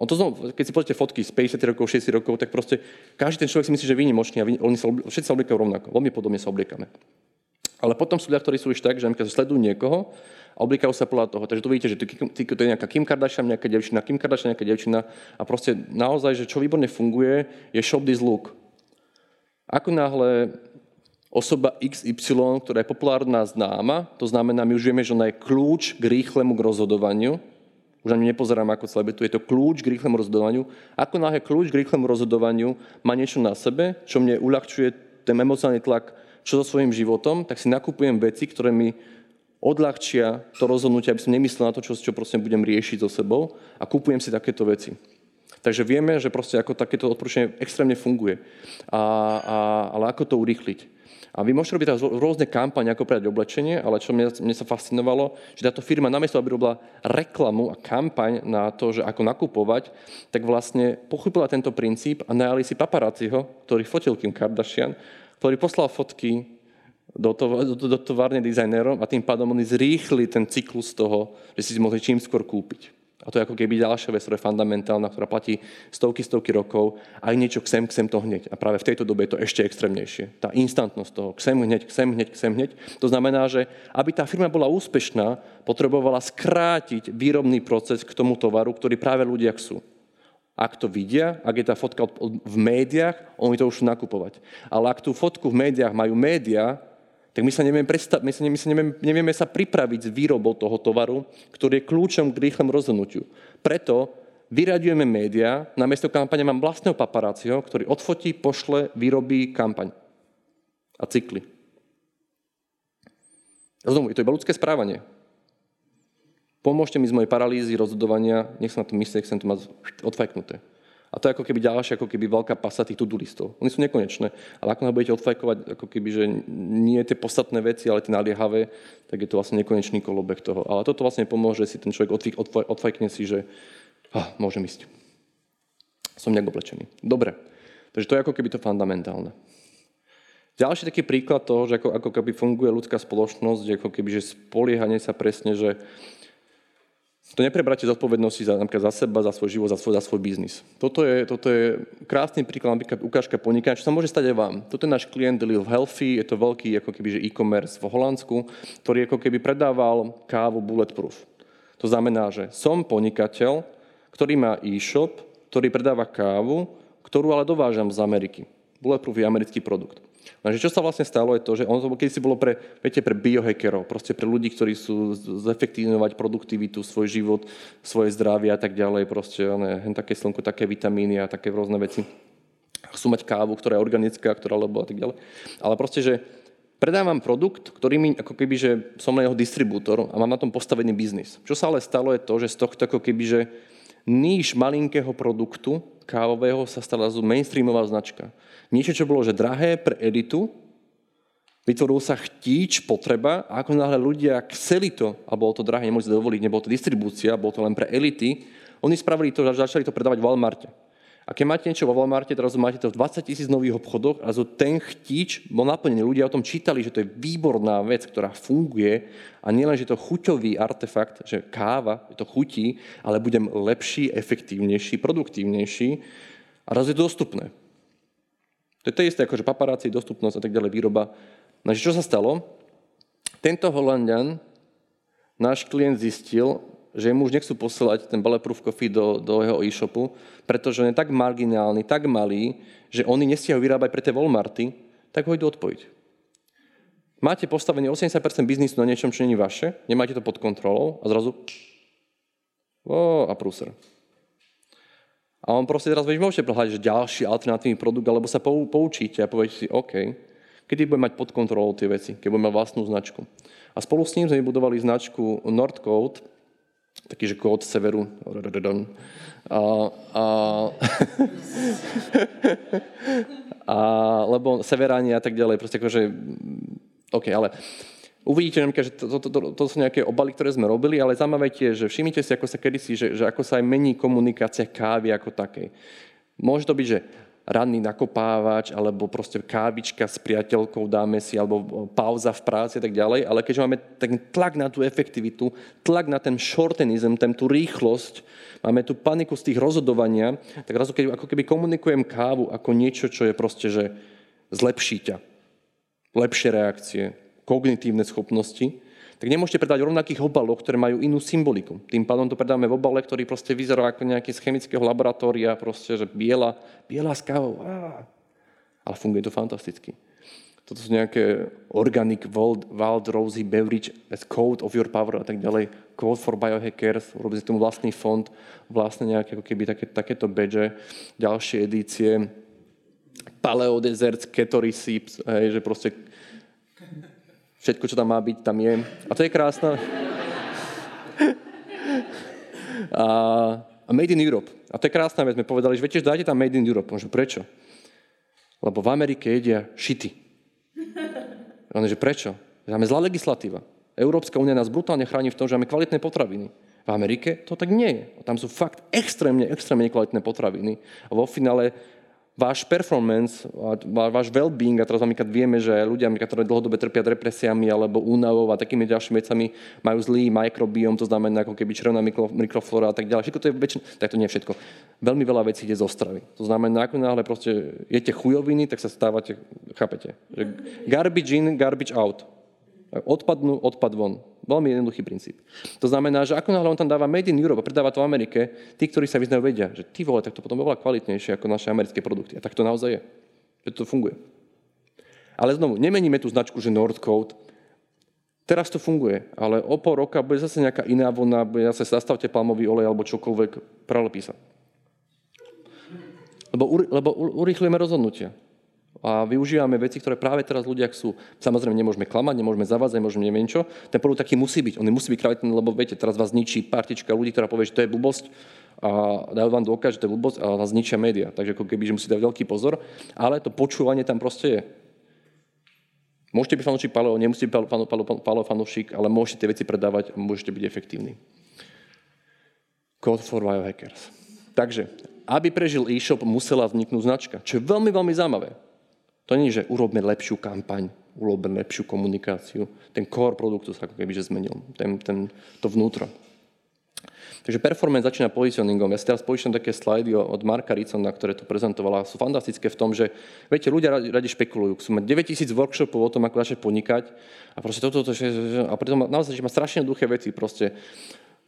On to znovu, keď si pozrite fotky z 50 rokov, 60 rokov, tak proste každý ten človek si myslí, že je výnimočný a oni sa, všetci sa obliekajú rovnako. Veľmi podobne sa obliekame. Ale potom sú ľudia, ktorí sú už tak, že sledujú niekoho a oblikajú sa podľa toho. Takže tu vidíte, že to, to je nejaká Kim Kardashian, nejaká devčina, Kim Kardashian, nejaká devčina a proste naozaj, že čo výborne funguje, je shop this look. Ako náhle osoba XY, ktorá je populárna známa, to znamená, my už vieme, že ona je kľúč k rýchlemu k rozhodovaniu, už ani nepozerám ako celebritu, je to kľúč k rýchlemu rozhodovaniu. Ako náhle kľúč k rýchlemu rozhodovaniu má niečo na sebe, čo mne uľahčuje ten emocionálny tlak, čo so svojím životom, tak si nakupujem veci, ktoré mi odľahčia to rozhodnutie, aby som nemyslel na to, čo, čo proste budem riešiť so sebou a kupujem si takéto veci. Takže vieme, že proste ako takéto odporúčanie extrémne funguje. A, a, ale ako to urýchliť? A vy môžete robiť rôzne kampane, ako predať oblečenie, ale čo mne, mne sa fascinovalo, že táto firma namiesto, aby robila reklamu a kampaň na to, že ako nakupovať, tak vlastne pochopila tento princíp a najali si paparáciho, ktorý fotil Kim Kardashian, ktorý poslal fotky do, to, do, do továrne dizajnérom a tým pádom oni zrýchli ten cyklus toho, že si mohli čím skôr kúpiť. A to je ako keby ďalšia vec, ktorá je fundamentálna, ktorá platí stovky, stovky rokov. Aj niečo ksem, ksem to hneď. A práve v tejto dobe je to ešte extrémnejšie. Tá instantnosť toho, ksem hneď, ksem hneď, ksem hneď. To znamená, že aby tá firma bola úspešná, potrebovala skrátiť výrobný proces k tomu tovaru, ktorý práve ľudia chcú. Ak to vidia, ak je tá fotka v médiách, oni to už nakupovať. Ale ak tú fotku v médiách majú médiá, tak my sa nevieme, predstav- my sa, my sa nevieme, nevieme sa pripraviť s výrobou toho tovaru, ktorý je kľúčom k rýchlemu rozhodnutiu. Preto vyraďujeme médiá, namiesto kampane mám vlastného paparáciho, ktorý odfotí, pošle, vyrobí kampaň a cykly. Znovu, je to iba ľudské správanie. Pomôžte mi z mojej paralýzy rozhodovania, nech sa na to myslí, nech to má odfajknuté. A to je ako keby ďalšia, ako keby veľká pasa tých to-do listov. Oni sú nekonečné, ale ako budete odfajkovať, ako keby, že nie tie podstatné veci, ale tie naliehavé, tak je to vlastne nekonečný kolobek toho. Ale toto vlastne pomôže si ten človek odfaj, odfaj, odfajkne si, že ah, môžem ísť. Som nejak oblečený. Dobre. Takže to je ako keby to fundamentálne. Ďalší taký príklad toho, že ako, ako keby funguje ľudská spoločnosť, že ako keby, že spoliehanie sa presne, že to neprebráte zodpovednosti za, napríklad za seba, za svoj život, za svoj, za svoj biznis. Toto je, toto je krásny príklad, napríklad ukážka podnikania, čo sa môže stať aj vám. Toto je náš klient Live Healthy, je to veľký ako keby, že e-commerce v Holandsku, ktorý ako keby predával kávu bulletproof. To znamená, že som podnikateľ, ktorý má e-shop, ktorý predáva kávu, ktorú ale dovážam z Ameriky. Bulletproof je americký produkt. Lenže čo sa vlastne stalo je to, že ono to si bolo pre, viete, pre biohackerov, proste pre ľudí, ktorí sú zefektívňovať produktivitu, svoj život, svoje zdravie a tak ďalej, proste ne, hen také slnko, také vitamíny a také rôzne veci. Chcú mať kávu, ktorá je organická, ktorá lebo a tak ďalej. Ale proste, že predávam produkt, ktorý mi ako keby, že som na jeho distribútor a mám na tom postavený biznis. Čo sa ale stalo je to, že z tohto ako keby, že níž malinkého produktu kávového sa stala mainstreamová značka. Niečo, čo bolo že drahé pre editu, vytvoril sa chtíč, potreba a ako náhle ľudia chceli to, a bolo to drahé, nemohli dovoliť, nebolo to distribúcia, bolo to len pre elity, oni spravili to, začali to predávať v Walmarte. A keď máte niečo vo Walmarte, teraz máte to v 20 tisíc nových obchodoch a ten chtíč bol naplnený. Ľudia o tom čítali, že to je výborná vec, ktorá funguje a nielen, že to chuťový artefakt, že káva, je to chutí, ale budem lepší, efektívnejší, produktívnejší a raz je to dostupné. To je to isté, ako že paparáci, dostupnosť a tak ďalej, výroba. No čo sa stalo? Tento Holandian, náš klient zistil, že mu už nechcú posielať ten Bulletproof Coffee do, do jeho e-shopu, pretože on je tak marginálny, tak malý, že oni nestihajú vyrábať pre tie Walmarty, tak ho idú odpojiť. Máte postavenie 80% biznisu na niečom, čo není vaše, nemáte to pod kontrolou a zrazu o, a prúser. A on proste teraz vy môžete prehľadať, že ďalší alternatívny produkt, alebo sa poučíte a poviete si, OK, kedy budem mať pod kontrolou tie veci, keď budem mať vlastnú značku. A spolu s ním sme vybudovali značku Nordcode, taký, že kód severu. A, a, a, lebo severáni a tak ďalej, proste akože, OK, ale Uvidíte, že to, to, to, to sú nejaké obaly, ktoré sme robili, ale zaujímavé je, že všimnite si, ako sa kedysi, že, že ako sa aj mení komunikácia kávy ako takej. Môže to byť, že ranný nakopávač, alebo proste kávička s priateľkou dáme si, alebo pauza v práci a tak ďalej, ale keďže máme ten tlak na tú efektivitu, tlak na ten shortenizm, ten tú rýchlosť, máme tú paniku z tých rozhodovania, tak raz, keď, ako keby komunikujem kávu ako niečo, čo je proste, že zlepší ťa. Lepšie reakcie, kognitívne schopnosti, tak nemôžete predať rovnakých obaloch, ktoré majú inú symboliku. Tým pádom to predáme v obale, ktorý proste vyzerá ako nejaký z chemického laboratória, proste, že biela, biela s kávou. Á. Ale funguje to fantasticky. Toto sú nejaké Organic Wild, Wild Rosy Beverage as Code of Your Power a tak ďalej. Code for Biohackers, urobili tomu vlastný fond, vlastne nejaké ako keby také, takéto badge, ďalšie edície. Paleo Deserts, Keto Receipts, hej, že proste Všetko, čo tam má byť, tam je. A to je krásne. A, a Made in Europe. A to je krásna vec. My povedali, že viete, dajte tam Made in Europe. Môžu, prečo? Lebo v Amerike jedia šity. On že prečo? Máme zlá legislatíva. Európska únia nás brutálne chráni v tom, že máme kvalitné potraviny. V Amerike to tak nie je. Tam sú fakt extrémne, extrémne nekvalitné potraviny. A vo finále váš performance, váš well-being, a teraz napríklad vieme, že ľudia, ktorí dlhodobé trpia depresiami alebo únavou a takými ďalšími vecami, majú zlý mikrobióm, to znamená ako keby črevná mikroflora a tak ďalej. Všetko to je väčšin... tak to nie je všetko. Veľmi veľa vecí ide zo stravy. To znamená, ako náhle proste jete chujoviny, tak sa stávate, chápete? Garbage in, garbage out. Odpadnú, odpad von. Veľmi jednoduchý princíp. To znamená, že ako náhle on tam dáva Made in Europe a predáva to v Amerike, tí, ktorí sa vyznajú, vedia, že ty vole, tak to potom oveľa kvalitnejšie ako naše americké produkty. A tak to naozaj je. Že to funguje. Ale znovu, nemeníme tú značku, že Nordcode. Teraz to funguje, ale o pol roka bude zase nejaká iná vlna, bude zase zastavte palmový olej alebo čokoľvek, prelepí sa. Lebo, lebo urýchlujeme rozhodnutia a využívame veci, ktoré práve teraz ľudia chcú. Samozrejme, nemôžeme klamať, nemôžeme zavádzať, nemôžeme neviem čo. Ten produkt taký musí byť. On musí byť kvalitný, lebo viete, teraz vás zničí partička ľudí, ktorá povie, že to je blbosť a dajú vám dôkaz, že to je blbosť a vás zničia média. Takže ako keby, že musíte dať veľký pozor, ale to počúvanie tam proste je. Môžete byť fanúšik Paleo, nemusíte byť Paleo, Paleo, Paleo fanúšik, ale môžete tie veci predávať a môžete byť efektívni. Code for biohackers. Takže, aby prežil e-shop, musela vzniknúť značka, čo je veľmi, veľmi zaujímavé. To nie je, že urobme lepšiu kampaň, urobme lepšiu komunikáciu. Ten core produktu sa ako keby že zmenil, ten, ten, to vnútro. Takže performance začína positioningom. Ja si teraz poistím také slajdy od Marka Ricona, ktoré tu prezentovala. Sú fantastické v tom, že viete, ľudia radi, radi špekulujú. Chcú mať 9000 workshopov o tom, ako začať podnikať. A proste toto, toto, a preto naozaj, že má strašne duché veci. Proste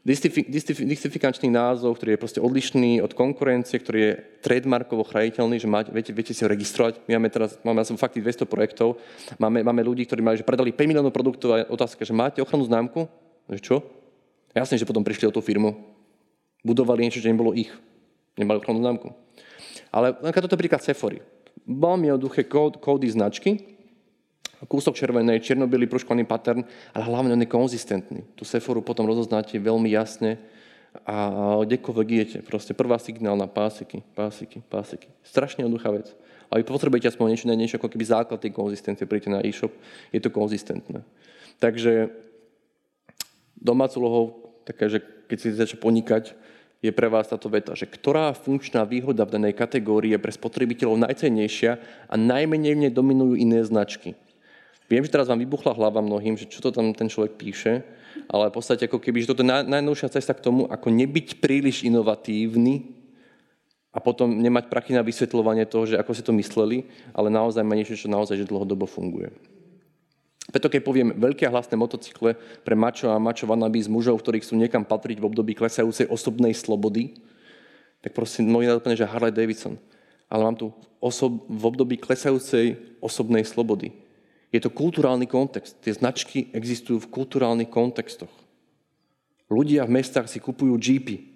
distifikačný názov, ktorý je proste odlišný od konkurencie, ktorý je trademarkovo chrániteľný, že máte, viete, viete si ho registrovať. My máme teraz, máme som fakt 200 projektov, máme, máme ľudí, ktorí majú, že predali 5 miliónov produktov a otázka, že máte ochrannú známku? Že čo? Jasne, že potom prišli o tú firmu. Budovali niečo, že nebolo ich. Nemali ochrannú známku. Ale toto je príklad Sephory. Veľmi jednoduché kód, kódy značky, kúsok červenej, černobylý pruškovaný pattern, ale hlavne on je konzistentný. Tu seforu potom rozoznáte veľmi jasne a kdekoľvek idete. Proste prvá signálna pásiky, pásiky, pásiky. Strašne jednoduchá vec. A vy potrebujete aspoň niečo, niečo ako keby základ tej konzistencie. Príďte na e-shop, je to konzistentné. Takže domácu úlohou, také, že keď si začne ponikať, je pre vás táto veta, že ktorá funkčná výhoda v danej kategórii je pre spotrebiteľov najcennejšia a najmenej v nej dominujú iné značky. Viem, že teraz vám vybuchla hlava mnohým, že čo to tam ten človek píše, ale v podstate ako keby, že toto je naj, najnovšia cesta k tomu, ako nebyť príliš inovatívny a potom nemať prachy na vysvetľovanie toho, že ako si to mysleli, ale naozaj má niečo, čo naozaj že dlhodobo funguje. Preto keď poviem veľké a hlasné motocykle pre mačo a mačo vanaby z mužov, ktorí chcú niekam patriť v období klesajúcej osobnej slobody, tak prosím, môj úplne, že Harley Davidson. Ale mám tu osob, v období klesajúcej osobnej slobody. Je to kulturálny kontext. Tie značky existujú v kulturálnych kontextoch. Ľudia v mestách si kupujú jeepy.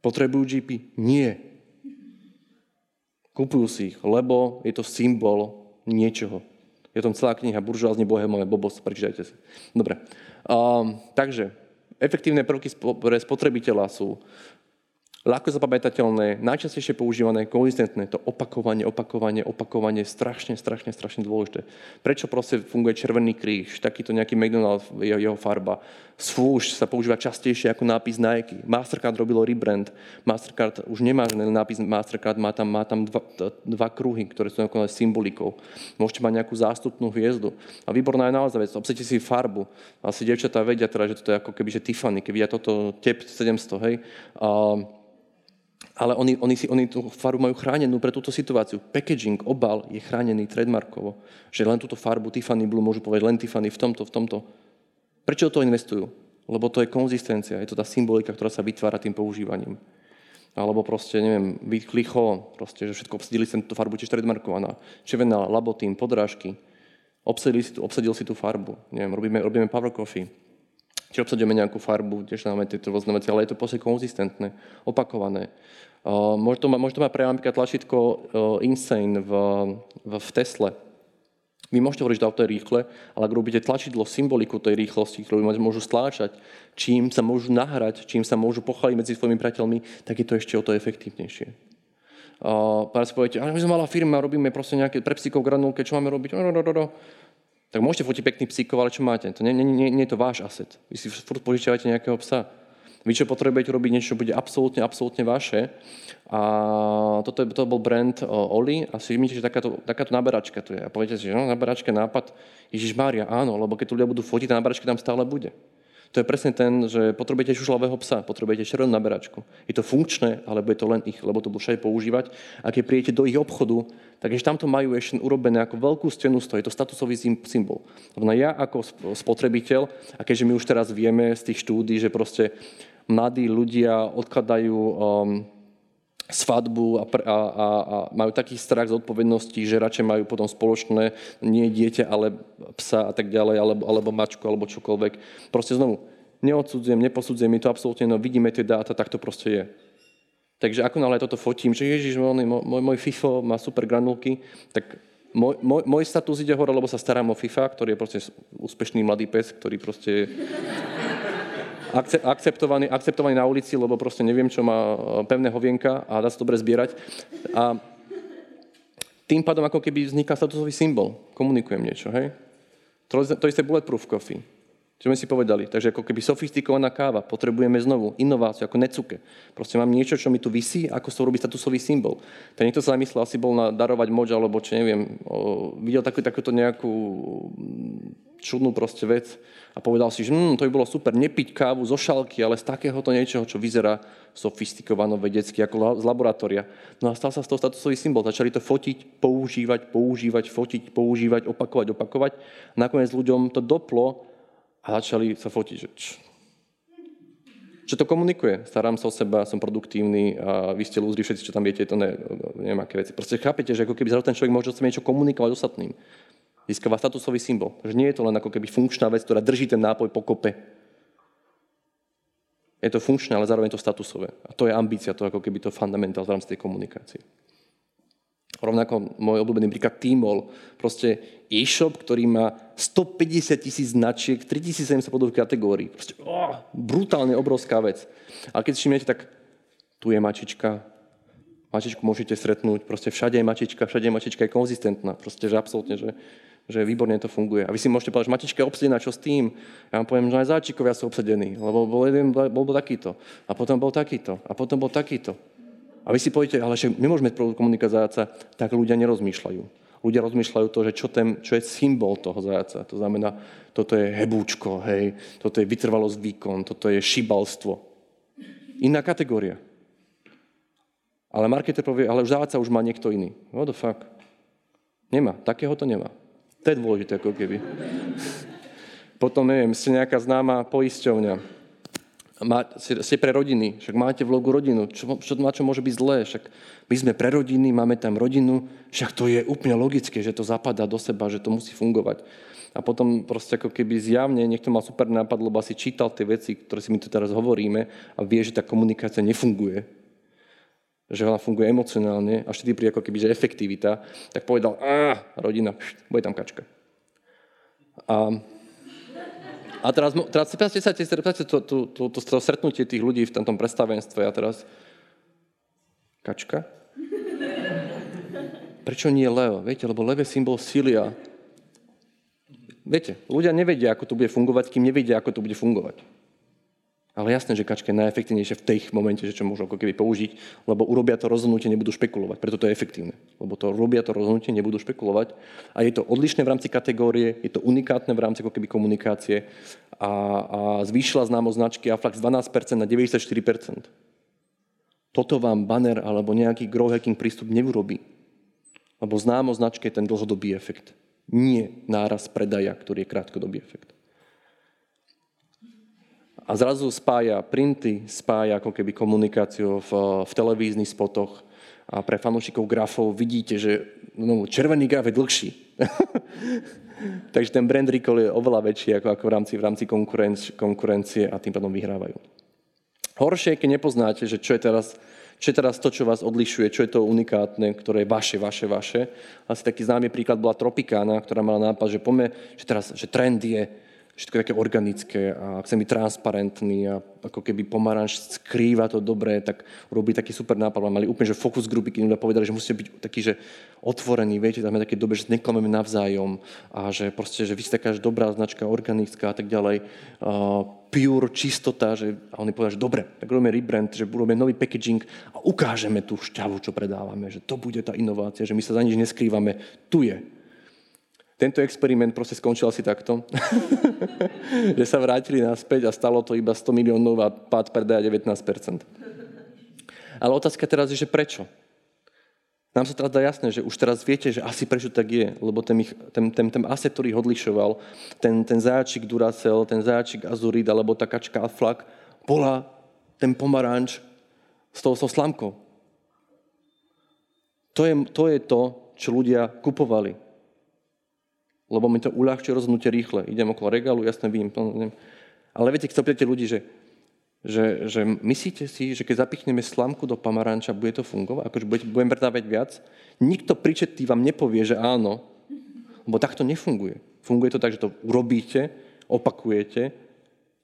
Potrebujú jeepy? Nie. Kupujú si ich, lebo je to symbol niečoho. Je tom celá kniha Buržoázne bohemové bobos, prečítajte si. Dobre. Um, takže, efektívne prvky pre spotrebiteľa sú ľahko zapamätateľné, najčastejšie používané, konzistentné, to opakovanie, opakovanie, opakovanie, strašne, strašne, strašne dôležité. Prečo proste funguje Červený kríž, takýto nejaký McDonald, jeho, farba. Swoosh sa používa častejšie ako nápis Nike. Mastercard robilo rebrand. Mastercard už nemá nápis Mastercard, má tam, má tam dva, dva kruhy, ktoré sú nakoniec symbolikou. Môžete mať nejakú zástupnú hviezdu. A výborná je naozaj vec, obsete si farbu. Asi devčatá vedia teda, že to je ako keby že Tiffany, keď vidia toto TEP 700, hej. A ale oni, oni, si, oni tú farbu majú chránenú pre túto situáciu. Packaging, obal je chránený trademarkovo. Že len túto farbu Tiffany Blue môžu povedať len Tiffany v tomto, v tomto. Prečo to investujú? Lebo to je konzistencia, je to tá symbolika, ktorá sa vytvára tým používaním. Alebo proste, neviem, vychlicho, proste, že všetko obsadili sem tú farbu tiež trademarkovaná. Čevená, labotín, podrážky. Obsadil si, tú, obsadil si tú farbu. Neviem, robíme, robíme power coffee. Či obsadíme nejakú farbu, tiež máme tieto rôzne veci, ale je to proste konzistentné, opakované. Uh, môže, to, môže to mať pre napríklad tlačítko uh, Insane v, v, v Tesle, vy môžete hovoriť, že to auto je rýchle, ale ak robíte tlačidlo, symboliku tej rýchlosti, ktorú môžu stláčať, čím sa môžu nahrať, čím sa môžu pochváliť medzi svojimi priateľmi, tak je to ešte o to efektívnejšie. Uh, pár si poviete, my sme malá firma, robíme proste nejaké pre psíkov granulke, čo máme robiť? No, no, no, no. Tak môžete fotiť pekný psíkov, ale čo máte? To nie, nie, nie, nie je to váš aset. Vy si furt požičiavate nejakého psa. Vy čo potrebujete robiť niečo, čo bude absolútne, absolútne vaše. A toto je, to bol brand Oli a si vymýte, že takáto, takáto naberačka tu je. A poviete si, že no, naberačka, nápad, Ježiš Mária, áno, lebo keď tu ľudia budú fotiť, tá naberačka tam stále bude. To je presne ten, že potrebujete šušľavého psa, potrebujete červenú naberačku. Je to funkčné, alebo je to len ich, lebo to budú všade používať. A keď prídete do ich obchodu, tak ešte tam to majú ešte urobené ako veľkú stenu toho. Je to statusový symbol. Lebo ja ako spotrebiteľ, a keďže my už teraz vieme z tých štúdí, že proste mladí ľudia odkladajú um, svadbu a, a, a, a majú taký strach z odpovednosti, že radšej majú potom spoločné nie dieťa, ale psa a tak ďalej, alebo, alebo mačku, alebo čokoľvek. Proste znovu, neodsudzujem, neposudzujem, my to absolútne, no vidíme tie dáta, tak to proste je. Takže ako náhle toto fotím, že Ježiš, môj, môj, môj FIFO má super granulky, tak môj, môj, môj status ide hore, lebo sa starám o FIFA, ktorý je proste úspešný mladý pes, ktorý proste akceptovaný, akceptovaný na ulici, lebo proste neviem, čo má e, pevné hovienka a dá sa dobre zbierať. A tým pádom ako keby vzniká statusový symbol. Komunikujem niečo, hej? To, to isté bulletproof coffee. Čo sme si povedali. Takže ako keby sofistikovaná káva. Potrebujeme znovu inováciu, ako necuke. Proste mám niečo, čo mi tu vysí, ako sa robí statusový symbol. Tak niekto sa zamyslel, asi bol na darovať moč, alebo čo neviem, o, videl takú, takúto nejakú čudnú proste vec a povedal si, že hm, to by bolo super nepiť kávu zo šalky, ale z takéhoto niečoho, čo vyzerá sofistikovano vedecky, ako z laboratória. No a stal sa z toho statusový symbol. Začali to fotiť, používať, používať, fotiť, používať, opakovať, opakovať. Nakoniec ľuďom to doplo a začali sa fotiť, že čo to komunikuje? Starám sa o seba, som produktívny a vy ste lúzri všetci, čo tam viete, to ne, neviem aké veci. Proste chápete, že ako keby ten človek môže niečo komunikovať ostatným získava statusový symbol. Takže nie je to len ako keby funkčná vec, ktorá drží ten nápoj po kope. Je to funkčné, ale zároveň to statusové. A to je ambícia, to ako keby to fundamentál v rámci tej komunikácie. Rovnako môj obľúbený príklad Tmall, proste e-shop, ktorý má 150 tisíc značiek, 3700 podových kategórií. Proste, oh, brutálne obrovská vec. Ale keď si všimnete, tak tu je mačička, mačičku môžete stretnúť, proste všade je mačička, všade je mačička je konzistentná, proste, že absolútne, že že výborne to funguje. A vy si môžete povedať, že Matička je obsadená, čo s tým? Ja vám poviem, že aj záčikovia sú obsadení, lebo bol jeden, bol, bol takýto, a potom bol takýto, a potom bol takýto. A vy si poviete, ale že my môžeme komunikovať zajaca, tak ľudia nerozmýšľajú. Ľudia rozmýšľajú to, že čo, ten, čo je symbol toho zajaca. To znamená, toto je hebúčko, hej, toto je vytrvalosť výkon, toto je šibalstvo. Iná kategória. Ale marketer povie, ale už zajaca už má niekto iný. What the fuck? Nemá, takého to nemá. To je dôležité, ako keby. Potom, neviem, ste nejaká známa poisťovňa. Má, ste pre rodiny, však máte v logu rodinu. Čo, čo, na čo môže byť zlé? Však my sme pre rodiny, máme tam rodinu, však to je úplne logické, že to zapadá do seba, že to musí fungovať. A potom proste ako keby zjavne niekto mal super nápad, lebo asi čítal tie veci, ktoré si my tu teraz hovoríme a vie, že tá komunikácia nefunguje že ona funguje emocionálne a vtedy príde ako keby, že efektivita, tak povedal, a rodina, pšt, bude tam kačka. A, a teraz, teraz predstavte sa, predstavte to, to, to, to, to stretnutie tých ľudí v tomto predstavenstve a teraz kačka? Prečo nie Leo? Viete, lebo Lev je symbol síly a viete, ľudia nevedia, ako to bude fungovať, kým nevedia, ako to bude fungovať. Ale jasné, že kačka je najefektívnejšia v tej momente, že čo môžu ako keby použiť, lebo urobia to rozhodnutie, nebudú špekulovať. Preto to je efektívne. Lebo to robia to rozhodnutie, nebudú špekulovať. A je to odlišné v rámci kategórie, je to unikátne v rámci ako keby komunikácie a, a zvýšila známosť značky Aflax 12% na 94%. toto vám banner alebo nejaký grow hacking prístup neurobí. Lebo známo značke je ten dlhodobý efekt. Nie náraz predaja, ktorý je krátkodobý efekt. A zrazu spája printy, spája ako keby komunikáciu v, v televíznych spotoch, a pre fanúšikov grafov vidíte, že no, červený graf je dlhší. Takže ten brand recall je oveľa väčší ako, ako v rámci, v rámci konkurencie, konkurencie a tým pádom vyhrávajú. Horšie keď nepoznáte, že čo je teraz čo je teraz to, čo vás odlišuje, čo je to unikátne, ktoré je vaše, vaše, vaše. Asi taký známy príklad bola Tropikána, ktorá mala nápad, že poďme, že teraz, že trend je všetko také organické a chcem byť transparentný a ako keby pomaranč skrýva to dobré, tak robí taký super nápad. Mali úplne, že fokus grupy, keď ľudia povedali, že musíte byť taký, že otvorení, viete, tam je také dobe, že neklameme navzájom a že proste, že vy ste taká dobrá značka, organická a tak ďalej. Uh, pure, čistota, že, a oni povedali, že dobre, tak robíme rebrand, že robíme nový packaging a ukážeme tú šťavu, čo predávame, že to bude tá inovácia, že my sa za nič neskrývame, tu je. Tento experiment proste skončil asi takto, že sa vrátili naspäť a stalo to iba 100 miliónov a pád predaja 19%. Ale otázka teraz je, že prečo? Nám sa teraz dá jasné, že už teraz viete, že asi prečo tak je, lebo ten, ten, ten, ten aset, ktorý ich odlišoval, ten, ten záčik Duracell, ten záčik Azurid alebo tá kačka Aflak, bola ten pomaranč s tou so slamkou. To je, to je to, čo ľudia kupovali lebo mi to uľahčuje rozhodnutie rýchle. Idem okolo regálu, jasne vidím. Ale viete, keď sa pýtate ľudí, že, že, že myslíte si, že keď zapichneme slamku do pamaranča, bude to fungovať? Akože budem predávať viac? Nikto pričetý vám nepovie, že áno, lebo takto nefunguje. Funguje to tak, že to urobíte, opakujete,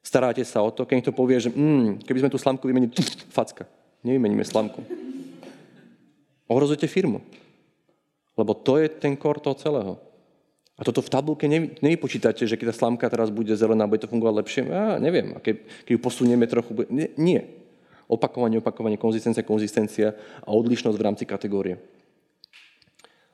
staráte sa o to, keď niekto povie, že mm, keby sme tú slamku vymenili, facka, nevymeníme slamku. Ohrozujete firmu. Lebo to je ten kor toho celého. A toto v tabulke nevy, nevypočítate, že keď tá slamka teraz bude zelená, bude to fungovať lepšie? Ja neviem. A keď, keď ju posunieme trochu, bude... Nie. nie. Opakovanie, opakovanie, konzistencia, konzistencia a odlišnosť v rámci kategórie.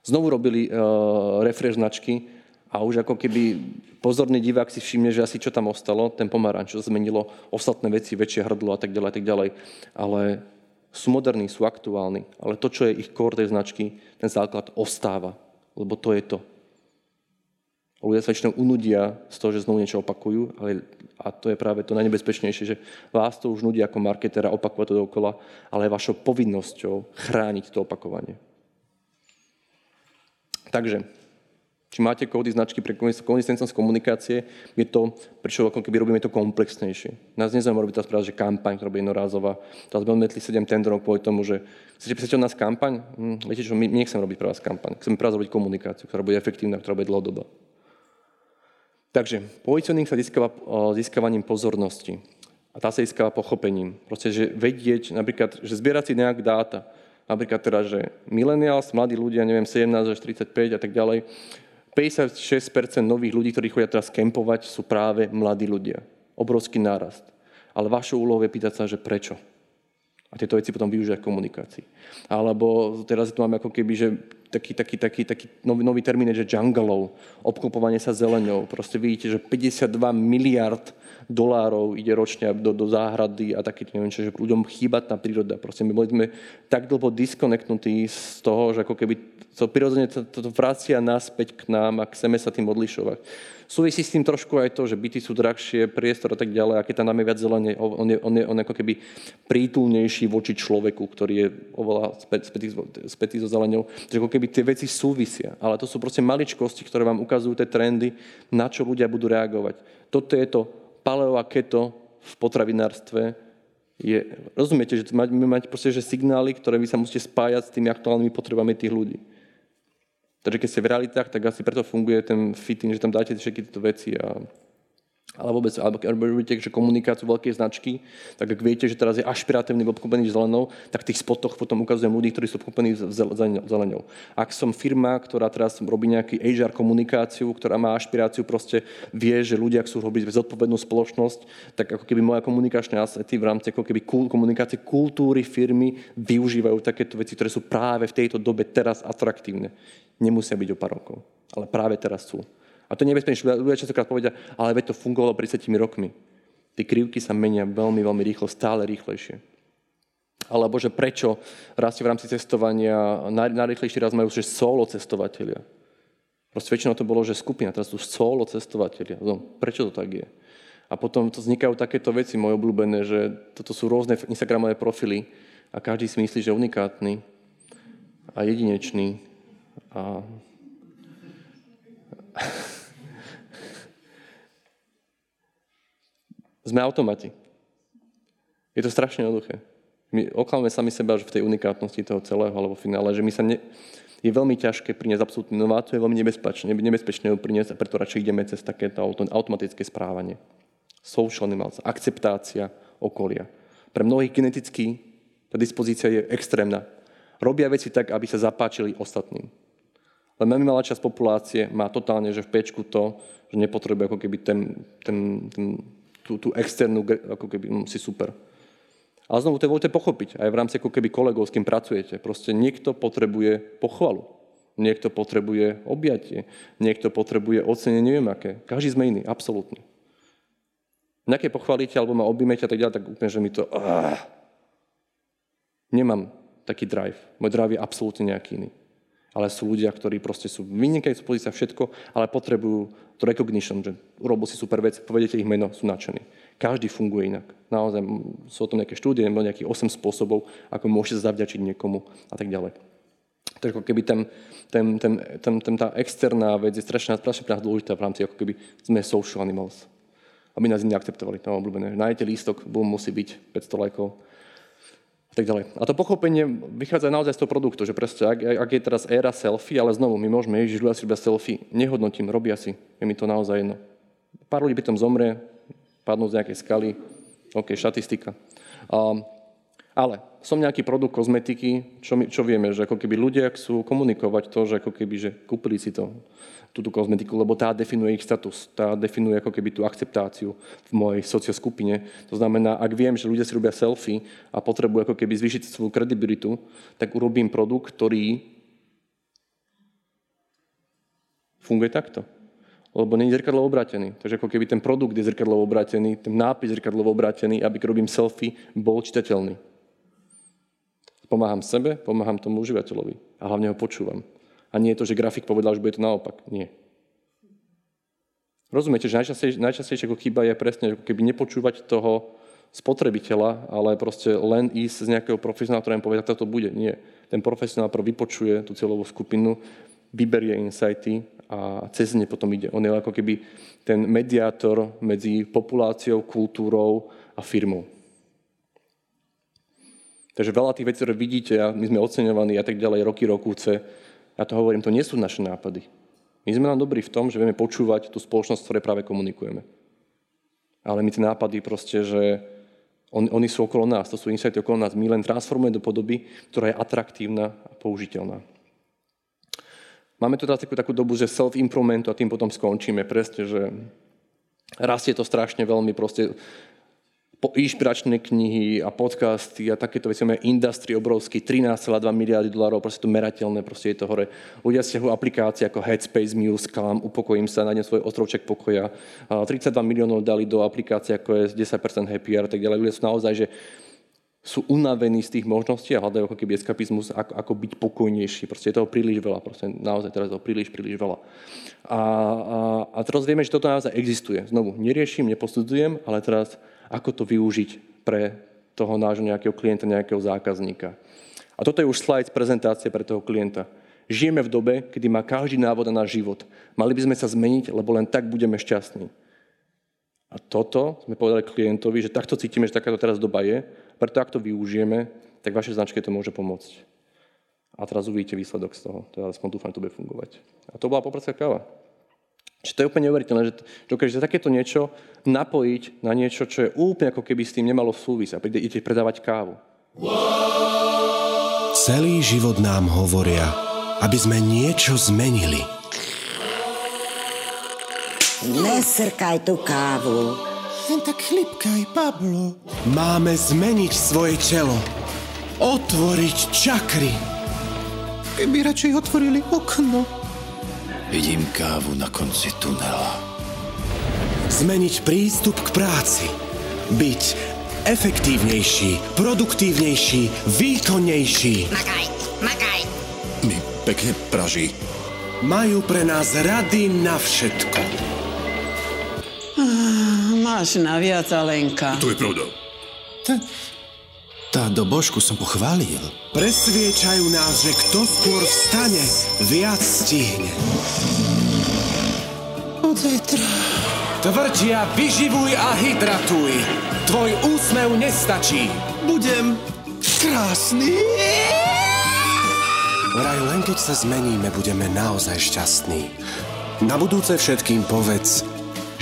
Znovu robili uh, refresh značky a už ako keby pozorný divák si všimne, že asi čo tam ostalo, ten pomaranč, čo zmenilo ostatné veci, väčšie hrdlo a tak ďalej, a tak ďalej. Ale sú moderní, sú aktuálni, ale to, čo je ich core tej značky, ten základ ostáva, lebo to je to. Ľudia sa väčšinou unudia z toho, že znovu niečo opakujú, ale, a to je práve to najnebezpečnejšie, že vás to už nudí ako marketera opakovať to dokola, ale je vašou povinnosťou chrániť to opakovanie. Takže, či máte kódy značky pre konzistentnosť komunikácie, je to, prečo ako keby robíme to komplexnejšie. Nás nezaujíma robiť teraz práve, že kampaň, ktorá bude jednorázová. Teraz sme odmetli 7 tendrov kvôli tomu, že chcete písať od nás kampaň? Hm, viete čo, my, nechceme robiť pre vás kampaň. Chceme práve robiť komunikáciu, ktorá bude efektívna, ktorá bude dlhodobá. Takže pozicioning sa získava získavaním pozornosti. A tá sa získava pochopením. Proste, že vedieť, napríklad, že zbierať si nejak dáta. Napríklad teraz, že millennials, mladí ľudia, neviem, 17 až 35 a tak ďalej, 56% nových ľudí, ktorí chodia teraz kempovať, sú práve mladí ľudia. Obrovský nárast. Ale vašou úlohou je pýtať sa, že prečo. A tieto veci potom využiť v komunikácii. Alebo teraz tu máme ako keby, že taký, taký, taký, taký nový, nový termín že junglov, obklopovanie sa zeleňou. Proste vidíte, že 52 miliard dolárov ide ročne do, do záhrady a taký, neviem čo, že ľuďom chýba tá príroda. Proste my boli sme tak dlho diskoneknutí z toho, že ako keby to prirodzene to, to vracia naspäť k nám a chceme sa tým odlišovať. Súvisí s tým trošku aj to, že byty sú drahšie, priestor a tak ďalej, a keď tam máme viac zelenie, on je, on je, on je ako keby prítulnejší voči človeku, ktorý je oveľa spätý, spätý so zeleňou. Takže ako keby tie veci súvisia. Ale to sú proste maličkosti, ktoré vám ukazujú tie trendy, na čo ľudia budú reagovať. Toto je to paleo a keto v potravinárstve, je, rozumiete, že máme mať proste, že signály, ktoré vy sa musíte spájať s tými aktuálnymi potrebami tých ľudí. Takže keď ste v realitách, tak asi preto funguje ten fitting, že tam dáte všetky tieto veci a ale vôbec, alebo keď robíte že komunikáciu veľkej značky, tak ak viete, že teraz je ašpiratívny obklopený zelenou, tak v tých spotoch potom ukazujem ľudí, ktorí sú obklopení zelenou. Ak som firma, ktorá teraz robí nejaký HR komunikáciu, ktorá má ašpiráciu, proste vie, že ľudia chcú robiť zodpovednú spoločnosť, tak ako keby moja komunikačné asety v rámci ako keby komunikácie kultúry firmy využívajú takéto veci, ktoré sú práve v tejto dobe teraz atraktívne nemusia byť o pár rokov, ale práve teraz sú. A to nebezpečné, ľudia častokrát povedia, ale veď to fungovalo pred 30 rokmi. Tie krivky sa menia veľmi, veľmi rýchlo, stále rýchlejšie. Alebo že prečo rastie v rámci cestovania, najrychlejší raz majú že solo cestovateľia. Proste väčšinou to bolo, že skupina, teraz sú solo cestovateľia. No, prečo to tak je? A potom to vznikajú takéto veci moje obľúbené, že toto sú rôzne Instagramové profily a každý si myslí, že je unikátny a jedinečný. A... Sme automati. Je to strašne jednoduché. My oklameme sami seba že v tej unikátnosti toho celého, alebo finále, že my sa ne, je veľmi ťažké priniesť absolútnu inováciu, je veľmi nebezpečné, nebezpečné ju priniesť a preto radšej ideme cez takéto automatické správanie. Social animals, akceptácia okolia. Pre mnohých geneticky tá dispozícia je extrémna. Robia veci tak, aby sa zapáčili ostatným. Len veľmi malá časť populácie má totálne, že v pečku to, že nepotrebuje ako keby ten, ten, ten, tú, tú externú, ako keby, hm, si super. Ale znovu to dôležité pochopiť, aj v rámci ako keby kolegov, s kým pracujete. Proste niekto potrebuje pochvalu, niekto potrebuje objatie, niekto potrebuje ocenenie, neviem aké. Každý sme iný, absolútne. Nejaké pochvalíte alebo ma objímete a tak ďalej, tak úplne, že mi to... Uh, nemám taký drive. Môj drive je absolútne nejaký iný. Ale sú ľudia, ktorí proste sú vynikajúci pozícia všetko, ale potrebujú to recognition, že urobil si super vec, povedete ich meno, sú nadšení. Každý funguje inak. Naozaj sú o tom nejaké štúdie, nebo nejakých 8 spôsobov, ako môžete zavďačiť niekomu a tak ďalej. Takže ako keby ten, ten, ten, ten, ten, tá externá vec je strašne, strašne pre nás dôležitá v rámci, ako keby sme social animals. Aby nás iní akceptovali, to obľúbené. Nájdete lístok, boom, musí byť 500 lajkov, a tak ďalej. A to pochopenie vychádza naozaj z toho produktu, že presne, ak, ak je teraz éra selfie, ale znovu, my môžeme, ježiš, ľudia si robia selfie, nehodnotím, robia si, je mi to naozaj jedno. Pár ľudí by tom zomrie, padnú z nejakej skaly, OK, štatistika. Um, ale som nejaký produkt kozmetiky, čo, my, čo vieme, že ako keby ľudia chcú komunikovať to, že ako keby, že kúpili si to, túto kozmetiku, lebo tá definuje ich status, tá definuje ako keby tú akceptáciu v mojej socioskupine. To znamená, ak viem, že ľudia si robia selfie a potrebujú ako keby zvýšiť svoju kredibilitu, tak urobím produkt, ktorý funguje takto lebo není zrkadlo obrátený. Takže ako keby ten produkt je zrkadlo obrátený, ten nápis zrkadlo obrátený, aby robím selfie, bol čitateľný. Pomáham sebe, pomáham tomu užívateľovi a hlavne ho počúvam. A nie je to, že grafik povedal, že bude to naopak. Nie. Rozumiete, že najčastejšie, najčastejšie ako chyba je presne, ako keby nepočúvať toho spotrebiteľa, ale proste len ísť z nejakého profesionála, ktorý povie, tak to bude. Nie. Ten profesionál prv vypočuje tú celovú skupinu, vyberie insighty a cez ne potom ide. On je ako keby ten mediátor medzi populáciou, kultúrou a firmou. Takže veľa tých vecí, ktoré vidíte, a my sme oceňovaní a tak ďalej, roky, rokúce, ja to hovorím, to nie sú naše nápady. My sme nám dobrí v tom, že vieme počúvať tú spoločnosť, ktoré práve komunikujeme. Ale my tie nápady proste, že on, oni sú okolo nás, to sú insighty okolo nás. My len transformujeme do podoby, ktorá je atraktívna a použiteľná. Máme tu teraz takú, takú dobu, že self-improvementu a tým potom skončíme. Presne, že rastie to strašne veľmi proste po inšpiračné knihy a podcasty a takéto veci. Máme industry obrovský, 13,2 miliardy dolárov, proste to merateľné, proste je to hore. Ľudia stiahujú aplikácie ako Headspace, Muse, Calm, upokojím sa, nájdem svoj ostrovček pokoja. 32 miliónov dali do aplikácie, ako je 10% happier a tak ďalej. Ľudia sú naozaj, že sú unavení z tých možností a hľadajú ako keby eskapizmus, ako, ako byť pokojnejší. Proste je toho príliš veľa, proste naozaj teraz toho príliš, príliš veľa. A, a, a teraz vieme, že toto naozaj existuje. Znovu, neriešim, neposudzujem, ale teraz ako to využiť pre toho nášho nejakého klienta, nejakého zákazníka. A toto je už slide prezentácie pre toho klienta. Žijeme v dobe, kedy má každý návod na náš život. Mali by sme sa zmeniť, lebo len tak budeme šťastní. A toto sme povedali klientovi, že takto cítime, že takáto teraz doba je, preto ak to využijeme, tak vašej značke to môže pomôcť. A teraz uvidíte výsledok z toho. Teda aspoň dúfam, že to bude fungovať. A to bola popracká káva. Čiže to je úplne neuveriteľné, že dokážete takéto niečo napojiť na niečo, čo je úplne ako keby s tým nemalo súvis a idete predávať kávu. Celý život nám hovoria, aby sme niečo zmenili – Nesrkaj tú kávu. Len tak chlipkaj, Pablo. Máme zmeniť svoje telo. Otvoriť čakry. Keby radšej otvorili okno. Vidím kávu na konci tunela. Zmeniť prístup k práci. Byť efektívnejší, produktívnejší, výkonnejší. Makaj, makaj. Mi pekne praží. Majú pre nás rady na všetko. Máš na viac, Alenka. To je pravda. Tá, tá do božku som pochválil. Presviečajú nás, že kto skôr vstane, viac stihne. Od vetra. Tvrdia, vyživuj a hydratuj. Tvoj úsmev nestačí. Budem krásny. Vraj len keď sa zmeníme, budeme naozaj šťastní. Na budúce všetkým povedz,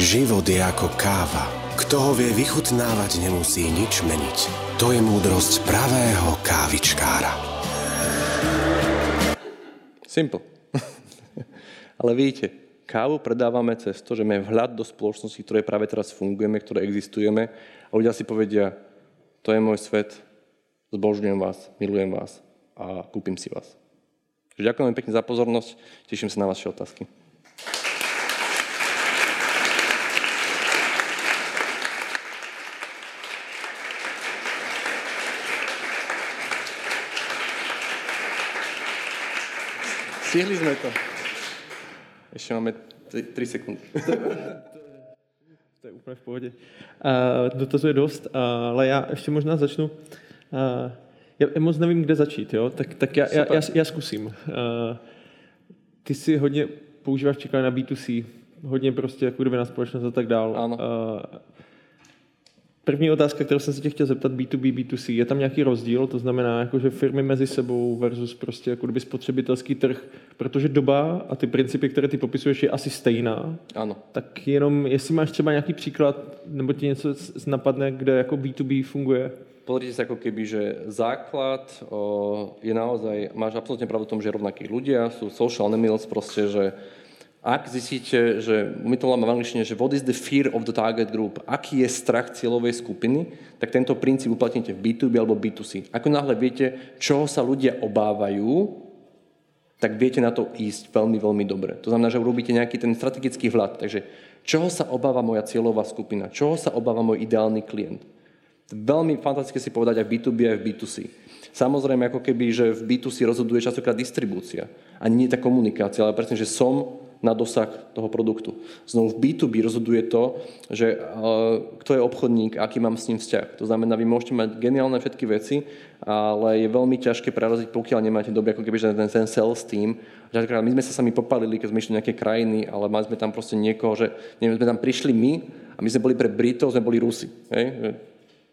život je ako káva. Kto ho vie vychutnávať, nemusí nič meniť. To je múdrosť pravého kávičkára. Simple. Ale vidíte, kávu predávame cez to, že máme vhľad do spoločnosti, v ktorej práve teraz fungujeme, ktoré existujeme a ľudia si povedia, to je môj svet, zbožňujem vás, milujem vás a kúpim si vás. Ďakujem pekne za pozornosť, teším sa na vaše otázky. Stihli sme to. Ešte máme 3 sekundy. To je úplně v pohodě. Uh, dotazuje dost, uh, ale já ještě možná začnu. Uh, já, moc nevím, kde začít, jo? tak, tak já, já, já, já zkusím. Uh, ty si hodně používáš příklad na B2C, hodně prostě jako kdyby na společnost a tak dál. Ano. Uh, První otázka, kterou jsem se tě chtěl zeptat, B2B, B2C, je tam nějaký rozdíl? To znamená, jako, že firmy mezi sebou versus prostě jako kdyby spotřebitelský trh, protože doba a ty principy, které ty popisuješ, je asi stejná. Áno. Tak jenom, jestli máš třeba nějaký příklad, nebo ti něco napadne, kde jako B2B funguje? Pozrite sa ako keby, že základ o, je naozaj, máš absolútne pravdu v tom, že rovnakí ľudia, sú social animals proste, že ak zistíte, že my to voláme v angličtine, že what is the fear of the target group, aký je strach cieľovej skupiny, tak tento princíp uplatníte v B2B alebo B2C. Ako náhle viete, čoho sa ľudia obávajú, tak viete na to ísť veľmi, veľmi dobre. To znamená, že urobíte nejaký ten strategický vhľad. Takže čoho sa obáva moja cieľová skupina? Čoho sa obáva môj ideálny klient? Veľmi fantastické si povedať aj v B2B, aj v B2C. Samozrejme, ako keby, že v B2C rozhoduje častokrát distribúcia. Ani nie tá komunikácia, ale presne, že som na dosah toho produktu. Znovu v B2B rozhoduje to, že uh, kto je obchodník, aký mám s ním vzťah. To znamená, vy môžete mať geniálne všetky veci, ale je veľmi ťažké preraziť, pokiaľ nemáte doby, ako keby, ten, ten sales team. My sme sa sami popalili, keď sme išli nejaké krajiny, ale mali sme tam proste niekoho, že neviem, sme tam prišli my a my sme boli pre Britov, sme boli Rusi. Hej?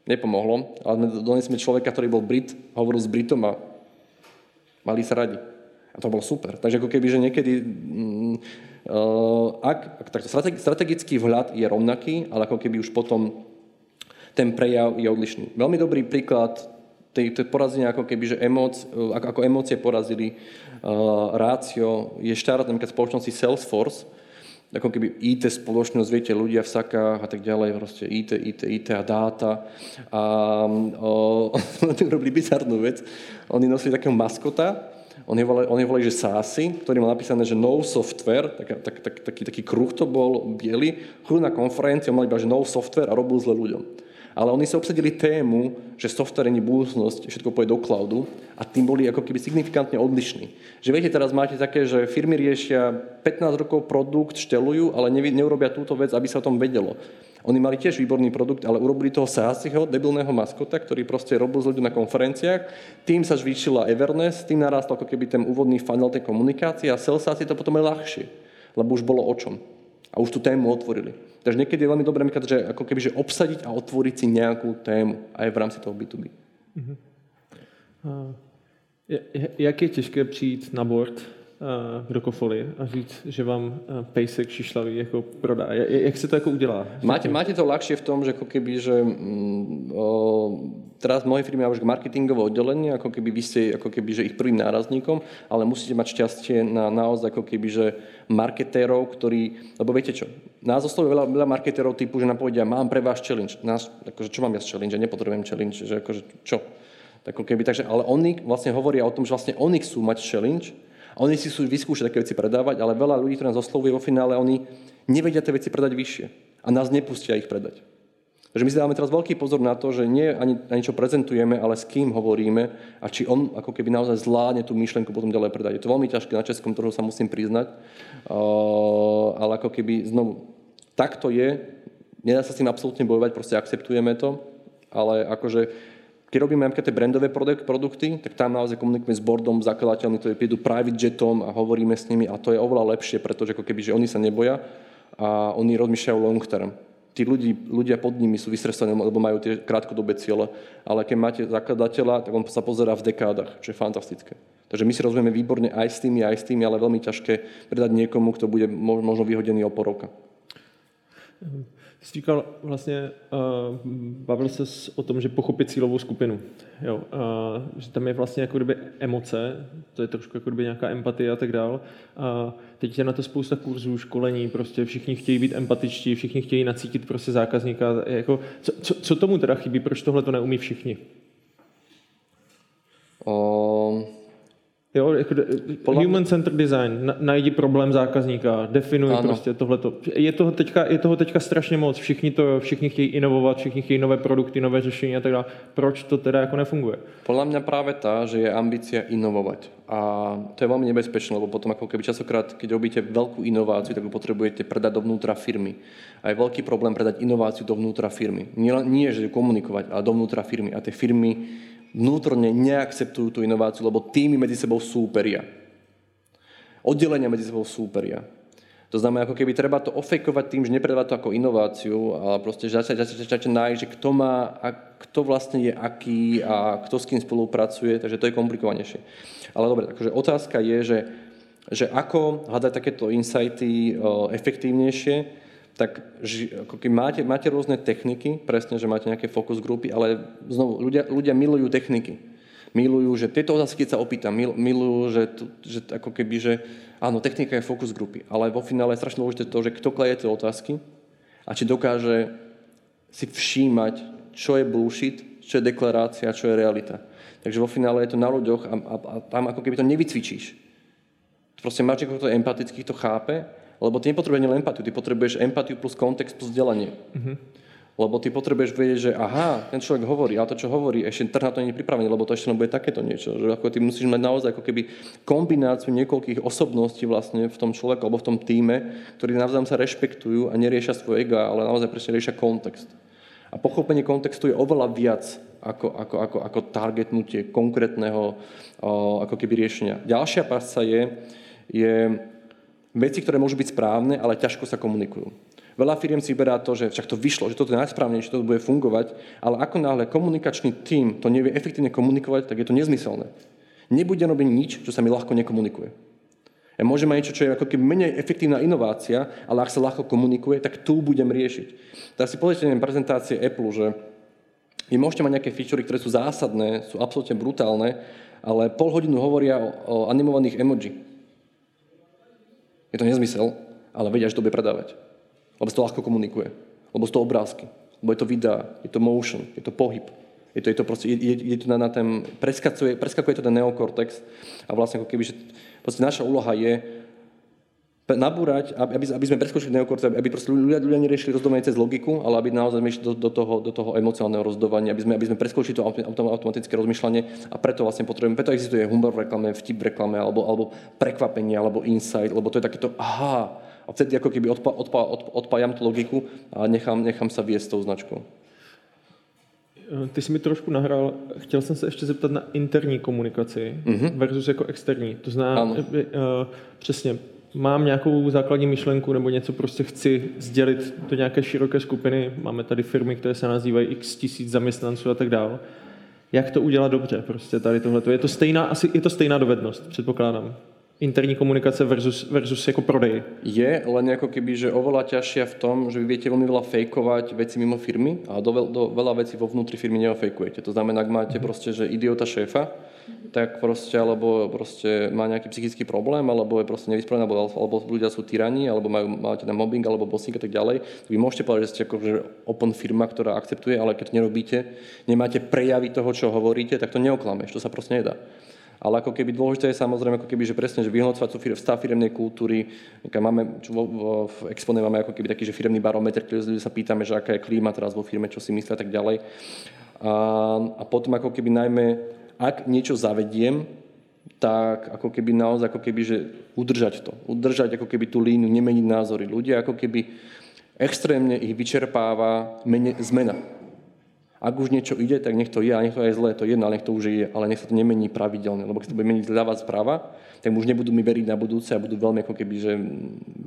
Nepomohlo, ale sme donesli človeka, ktorý bol Brit, hovoril s Britom a mali sa radi. A to bolo super. Takže ako keby, že niekedy, mm, uh, ak, ak tak strategi- strategický vhľad je rovnaký, ale ako keby už potom ten prejav je odlišný. Veľmi dobrý príklad tej, tej porazenia, ako keby, že emóc, ako, ako emócie porazili uh, rácio, je štart napríklad spoločnosti Salesforce, ako keby IT spoločnosť, viete, ľudia v sakách a tak ďalej, proste IT, IT, IT a dáta. A o, oni robili bizarnú vec. Oni nosili takého maskota, oni volali, oni volali že SASI, ktorý mal napísané, že no software, tak, tak, tak, taký, taký kruh to bol, biely, chodil na konferenciu, mali iba, že no software a robil zle ľuďom. Ale oni sa obsadili tému, že software nie budúcnosť, všetko pôjde do cloudu a tým boli ako keby signifikantne odlišní. Že viete, teraz máte také, že firmy riešia 15 rokov produkt, štelujú, ale neurobia túto vec, aby sa o tom vedelo. Oni mali tiež výborný produkt, ale urobili toho SASIho, debilného maskota, ktorý proste robil z ľudí na konferenciách. Tým sa zvýšila Everness, tým narastol ako keby ten úvodný funnel tej komunikácie a SalesAsi to potom je ľahšie, lebo už bolo o čom. A už tú tému otvorili. Takže niekedy je veľmi dobré, že ako keby, že obsadiť a otvoriť si nejakú tému aj v rámci toho B2B. Je- je- Jak je těžké přijít na board do a říct, že vám pejsek šišlavý jako prodá? Jak se to jako udělá? Máte, máte to ľahšie v tom, že ako keby, že mm, o, teraz v mojej máš marketingové oddelenie, ako keby vy ste ako keby, že ich prvým nárazníkom, ale musíte mať šťastie na naozaj ako keby, že marketérov, ktorí, lebo viete čo, nás oslovuje veľa, veľa marketérov typu, že nám povedia, mám pre vás challenge. Nás, akože, čo mám ja z challenge? Ja nepotrebujem challenge, že akože, čo? Tak keby, takže, ale oni vlastne hovoria o tom, že vlastne oni chcú mať challenge oni si chcú vyskúšať také veci predávať, ale veľa ľudí, ktorí nás oslovuje vo finále, oni nevedia tie veci predať vyššie a nás nepustia ich predať. Takže my si dávame teraz veľký pozor na to, že nie ani na niečo prezentujeme, ale s kým hovoríme a či on ako keby naozaj zvládne tú myšlenku potom ďalej predať. Je to veľmi ťažké na českom trhu, sa musím priznať, uh, ale ako keby znovu, tak to je, nedá sa s tým absolútne bojovať, proste akceptujeme to, ale akože keď robíme nejaké tie brandové produkty, tak tam naozaj komunikujeme s boardom, zakladateľmi, ktorí prídu private jetom a hovoríme s nimi a to je oveľa lepšie, pretože ako keby, že oni sa neboja a oni rozmýšľajú long term tí ľudí, ľudia pod nimi sú vystresovaní, lebo majú tie krátkodobé ciele. Ale keď máte zakladateľa, tak on sa pozerá v dekádach, čo je fantastické. Takže my si rozumieme výborne aj s tými, aj s tými, ale veľmi ťažké predať niekomu, kto bude možno vyhodený o pol roka. Jsi říkal vlastně, uh, bavil se o tom, že pochopit cílovou skupinu, jo, uh, že tam je vlastně jako kdyby emoce, to je trošku jako kdyby nějaká empatie a tak dál. Uh, teď je na to spousta kurzů, školení, prostě všichni chtějí být empatičtí, všichni chtějí nacítit prostě zákazníka. Jako, co, co, co tomu teda chybí, proč tohle to neumí všichni? Um, Jo, jako human centered design, najdi problém zákazníka, definuj ano. prostě tohleto. Je toho, teďka, je toho teďka strašně moc, všichni, to, všichni chtějí inovovat, všichni chtějí nové produkty, nové řešení a tak dále. Proč to teda jako nefunguje? Podľa mňa práve tá, že je ambícia inovovať. A to je veľmi nebezpečné, lebo potom ako keby časokrát, keď robíte veľkú inováciu, tak ju potrebujete predať dovnútra firmy. A je veľký problém predať inováciu dovnútra firmy. Nie, nie že komunikovať, ale dovnútra firmy. A tie firmy vnútorne neakceptujú tú inováciu, lebo týmy medzi sebou súperia. Oddelenia medzi sebou súperia. To znamená, ako keby treba to ofejkovať tým, že nepredávať to ako inováciu, ale proste začať, začať, začať nájsť, že kto má, a kto vlastne je aký a kto s kým spolupracuje, takže to je komplikovanejšie. Ale dobre, takže otázka je, že, že ako hľadať takéto insighty efektívnejšie, tak ako keď máte, máte rôzne techniky, presne, že máte nejaké focus grupy, ale znovu, ľudia, ľudia milujú techniky. Milujú, že tieto otázky, keď sa opýtam, milujú, že, že ako keby, že áno, technika je focus grupy, ale vo finále je strašne dôležité to, že kto kleje tie otázky a či dokáže si všímať, čo je bullshit, čo je deklarácia, čo je realita. Takže vo finále je to na ľuďoch a, a, a tam ako keby to nevycvičíš. Proste máš niekoho, kto je empatický, to chápe lebo ty nepotrebuješ len empatiu, ty potrebuješ empatiu plus kontext plus vzdelanie. Mm-hmm. Lebo ty potrebuješ vedieť, že aha, ten človek hovorí, a to, čo hovorí, ešte trh na to nie je pripravený, lebo to ešte len bude takéto niečo. Že ako ty musíš mať naozaj ako keby kombináciu niekoľkých osobností vlastne v tom človeku alebo v tom týme, ktorí navzájom sa rešpektujú a neriešia svoje ega, ale naozaj presne riešia kontext. A pochopenie kontextu je oveľa viac ako, ako, ako, ako targetnutie konkrétneho ako keby riešenia. Ďalšia pasca je, je veci, ktoré môžu byť správne, ale ťažko sa komunikujú. Veľa firiem si vyberá to, že však to vyšlo, že toto je najsprávnejšie, že to bude fungovať, ale ako náhle komunikačný tím to nevie efektívne komunikovať, tak je to nezmyselné. Nebude robiť nič, čo sa mi ľahko nekomunikuje. Ja môžem mať niečo, čo je ako keby menej efektívna inovácia, ale ak sa ľahko komunikuje, tak tu budem riešiť. Tak si pozrite prezentácie Apple, že vy môžete mať nejaké featurey, ktoré sú zásadné, sú absolútne brutálne, ale pol hodinu hovoria o, o animovaných emoji. Je to nezmysel, ale vedia, že to bude predávať. Lebo sa to ľahko komunikuje. Lebo sú to obrázky. Lebo je to videa, je to motion, je to pohyb. Je to, je to proste, je, je to na, na ten, preskakuje, preskakuje to ten neokortex a vlastne ako keby, že naša úloha je nabúrať, aby, aby sme preskočili neokortex, aby proste ľudia, ľudia neriešili rozdovanie cez logiku, ale aby naozaj išli do, do, toho, do toho emocionálneho rozdovania, aby sme, aby sme preskočili to automatické rozmýšľanie a preto vlastne potrebujeme, preto existuje humor v reklame, vtip v reklame, alebo, alebo prekvapenie, alebo insight, lebo to je takéto aha, a vtedy ako keby odpá, odpá, odpá, odpájam tú logiku a nechám, nechám sa viesť tou značkou. Ty jsi mi trošku nahrál, chtěl jsem se ještě zeptat na interní komunikaci mm-hmm. versus jako externí. To znamená, uh, přesně, mám nějakou základní myšlenku nebo něco prostě chci sdělit do nějaké široké skupiny, máme tady firmy, které se nazývají x tisíc zaměstnanců a tak dále. Jak to udělat dobře prostě tady tohle? Je to stejná, asi je to stejná dovednost, předpokládám interní komunikace versus, versus ako prodej? Je, len ako keby, že oveľa ťažšia v tom, že vy viete veľmi veľa fejkovať veci mimo firmy a do, do veľa vecí vo vnútri firmy neofejkujete. To znamená, ak máte mm-hmm. proste, že idiota šéfa, tak proste, alebo proste má nejaký psychický problém, alebo je proste nevysporiadaný, alebo, alebo ľudia sú tyrani, alebo majú, máte na mobbing, alebo bossing a tak ďalej, vy môžete povedať, že ste ako, že open firma, ktorá akceptuje, ale keď nerobíte, nemáte prejavy toho, čo hovoríte, tak to neoklameš, to sa proste nedá. ale ako keby dôležité je samozrejme, ako keby, že presne, že vyhodnocovať tú stav firemnej kultúry. Máme, vo, vo, v Expone máme ako keby taký, že firemný barometer, ktorý sa pýtame, že aká je klíma teraz vo firme, čo si myslia a tak ďalej. A, a potom ako keby najmä, ak niečo zavediem, tak ako keby naozaj, ako keby, že udržať to. Udržať ako keby tú línu, nemeniť názory. Ľudia ako keby extrémne ich vyčerpáva mene, zmena. Ak už niečo ide, tak nech to je, a nech to je zlé, to je jedno, ale nech to už je, ale nech sa to nemení pravidelne, lebo keď to bude meniť zľava správa, tak už nebudú mi veriť na budúce a budú veľmi ako keby, že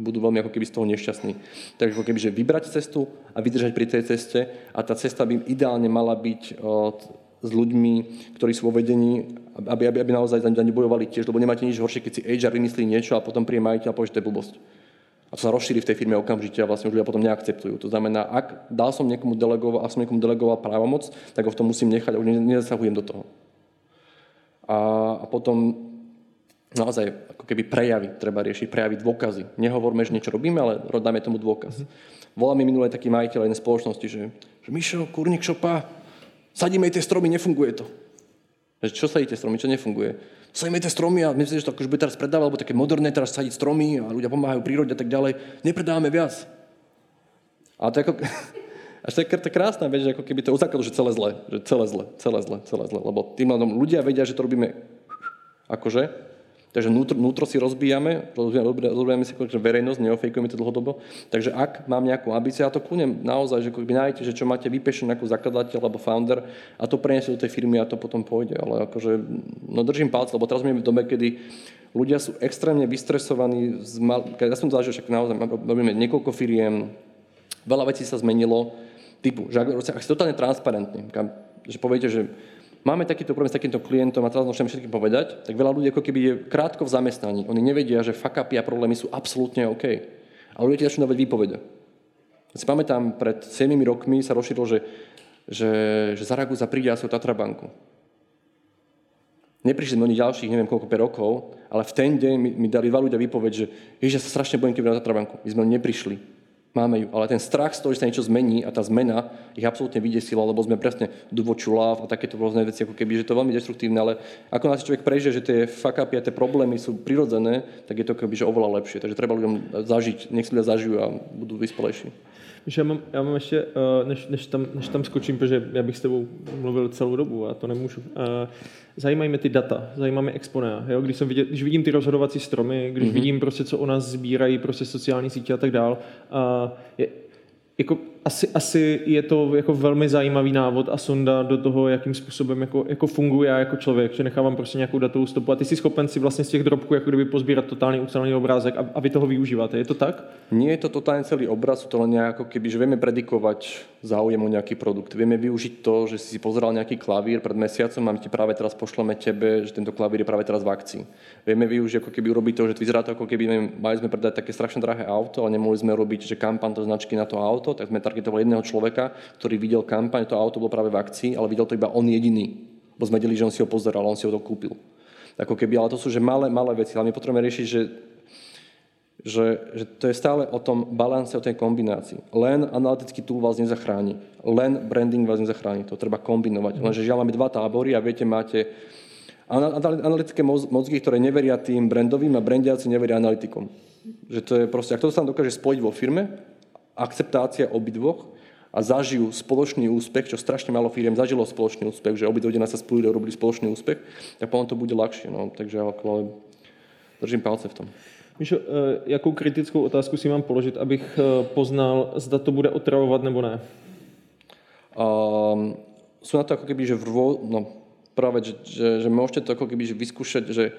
budú veľmi ako keby z toho nešťastní. Takže ako keby, že vybrať cestu a vydržať pri tej ceste a tá cesta by ideálne mala byť od, s ľuďmi, ktorí sú vo vedení, aby, aby, aby naozaj za nebojovali tiež, lebo nemáte nič horšie, keď si HR vymyslí niečo a potom príde majiteľ a povie, že to je blbosť a to sa rozšíri v tej firme okamžite a vlastne už ľudia potom neakceptujú. To znamená, ak dal som niekomu delegoval, ak som niekomu delegoval právomoc, tak ho v tom musím nechať a už nezasahujem do toho. A, a potom naozaj ako keby prejavy treba riešiť, prejavy dôkazy. Nehovorme, že niečo robíme, ale dáme tomu dôkaz. Mm-hmm. Volá mi minulé taký majiteľ jednej spoločnosti, že, že Mišo, kurník šopa, sadíme tie stromy, nefunguje to. Čo sadíte stromy, čo nefunguje? sadíme tie stromy a myslím, že to akože bude teraz predávať, alebo také moderné teraz sadiť stromy a ľudia pomáhajú prírode a tak ďalej. Nepredávame viac. A to je ako... Až to je, to krásna vec, že ako keby to uzákladu, že celé zle, že celé zle, celé zle, celé zle, lebo tým ľudia vedia, že to robíme akože, Takže vnútro, vnútro si rozbijame, rozbijame si akože verejnosť, neofejkujeme to dlhodobo. Takže ak mám nejakú ambíciu, ja to kľúnem naozaj, že by nájdete, že čo máte vypešené ako zakladateľ alebo founder a to preniesie do tej firmy a to potom pôjde. Ale akože, no držím palce, lebo teraz v dobe, kedy ľudia sú extrémne vystresovaní. Mal... Ja som zažil, však naozaj robíme niekoľko firiem, veľa vecí sa zmenilo, typu, že ak, ak ste totálne transparentní, že poviete, že máme takýto problém s takýmto klientom a teraz môžem všetkým povedať, tak veľa ľudí ako keby je krátko v zamestnaní. Oni nevedia, že fuck a problémy sú absolútne OK. Ale ľudia ti začnú dávať výpovede. Ja si pamätám, pred 7 rokmi sa rozšírilo, že, že, že Zaragoza príde asi o Tatrabanku. Neprišli oni ďalších, neviem koľko 5 rokov, ale v ten deň mi, mi dali dva ľudia výpoveď, že ježiš, ja sa strašne bojím, keď na Tatrabanku. My sme neprišli máme ju. Ale ten strach z toho, že sa niečo zmení a tá zmena ich absolútne vydesila, lebo sme presne do a takéto rôzne veci, ako keby, že to je veľmi destruktívne, ale ako nás človek prežije, že tie fuck a tie problémy sú prirodzené, tak je to keby, že oveľa lepšie. Takže treba ľuďom zažiť, nech si ľudia zažijú a budú vyspelejší. Já mám, já mám ještě, eh, než, než, tam, než tam skočím, protože já bych s tebou mluvil celou dobu a to nemůžu. Eh, zajímají mě ty data, zajímá mě Exponea. Jo? Když, jsem viděl, když vidím ty rozhodovací stromy, když mm-hmm. vidím prostě, co o nás sbírají, prostě sociální sítě a tak dál, je, jako asi, asi je to jako velmi zajímavý návod a sonda do toho, jakým způsobem jako, jako funguje já jako člověk, že nechávám prostě nějakou datovou stopu a ty jsi schopen si vlastně z těch drobků jako kdyby pozbírat totálně ucelený obrázek a, a vy toho využíváte. Je to tak? Nie je to totálne celý obraz, to len nejako keby, že vieme predikovať záujem o nejaký produkt. Vieme využiť to, že si pozeral nejaký klavír pred mesiacom a my ti práve teraz pošleme tebe, že tento klavír je práve teraz v akcii. Vieme využiť ako keby urobiť to, že vyzerá to ako keby mali sme predať také strašne drahé auto, ale nemohli sme robiť, že kampaň to značky na to auto, tak sme targetovali jedného človeka, ktorý videl kampaň, to auto bolo práve v akcii, ale videl to iba on jediný. Bo sme vedeli, že on si ho pozeral, on si ho to kúpil. Ako keby, ale to sú že malé, malé veci. Ale my potrebujeme riešiť, že, že, že to je stále o tom balance, o tej kombinácii. Len analytický tool vás nezachráni. Len branding vás nezachráni. To treba kombinovať. Lenže žiaľ máme dva tábory a viete, máte analytické mozgy, ktoré neveria tým brandovým a brandiaci neveria analytikom. Že to je proste, ak to sa dokáže spojiť vo firme, akceptácia obidvoch a zažijú spoločný úspech, čo strašne málo firiem zažilo spoločný úspech, že obidve sa spojili a robili spoločný úspech, tak potom to bude ľahšie. No. Takže ale držím palce v tom. Míšo, eh, jakou kritickou otázku si mám položit, abych eh, poznal, zda to bude otravovat nebo ne? Um, sú na to ako keby, že v no, práve, že, že, že môžete to ako keby že vyskúšať, že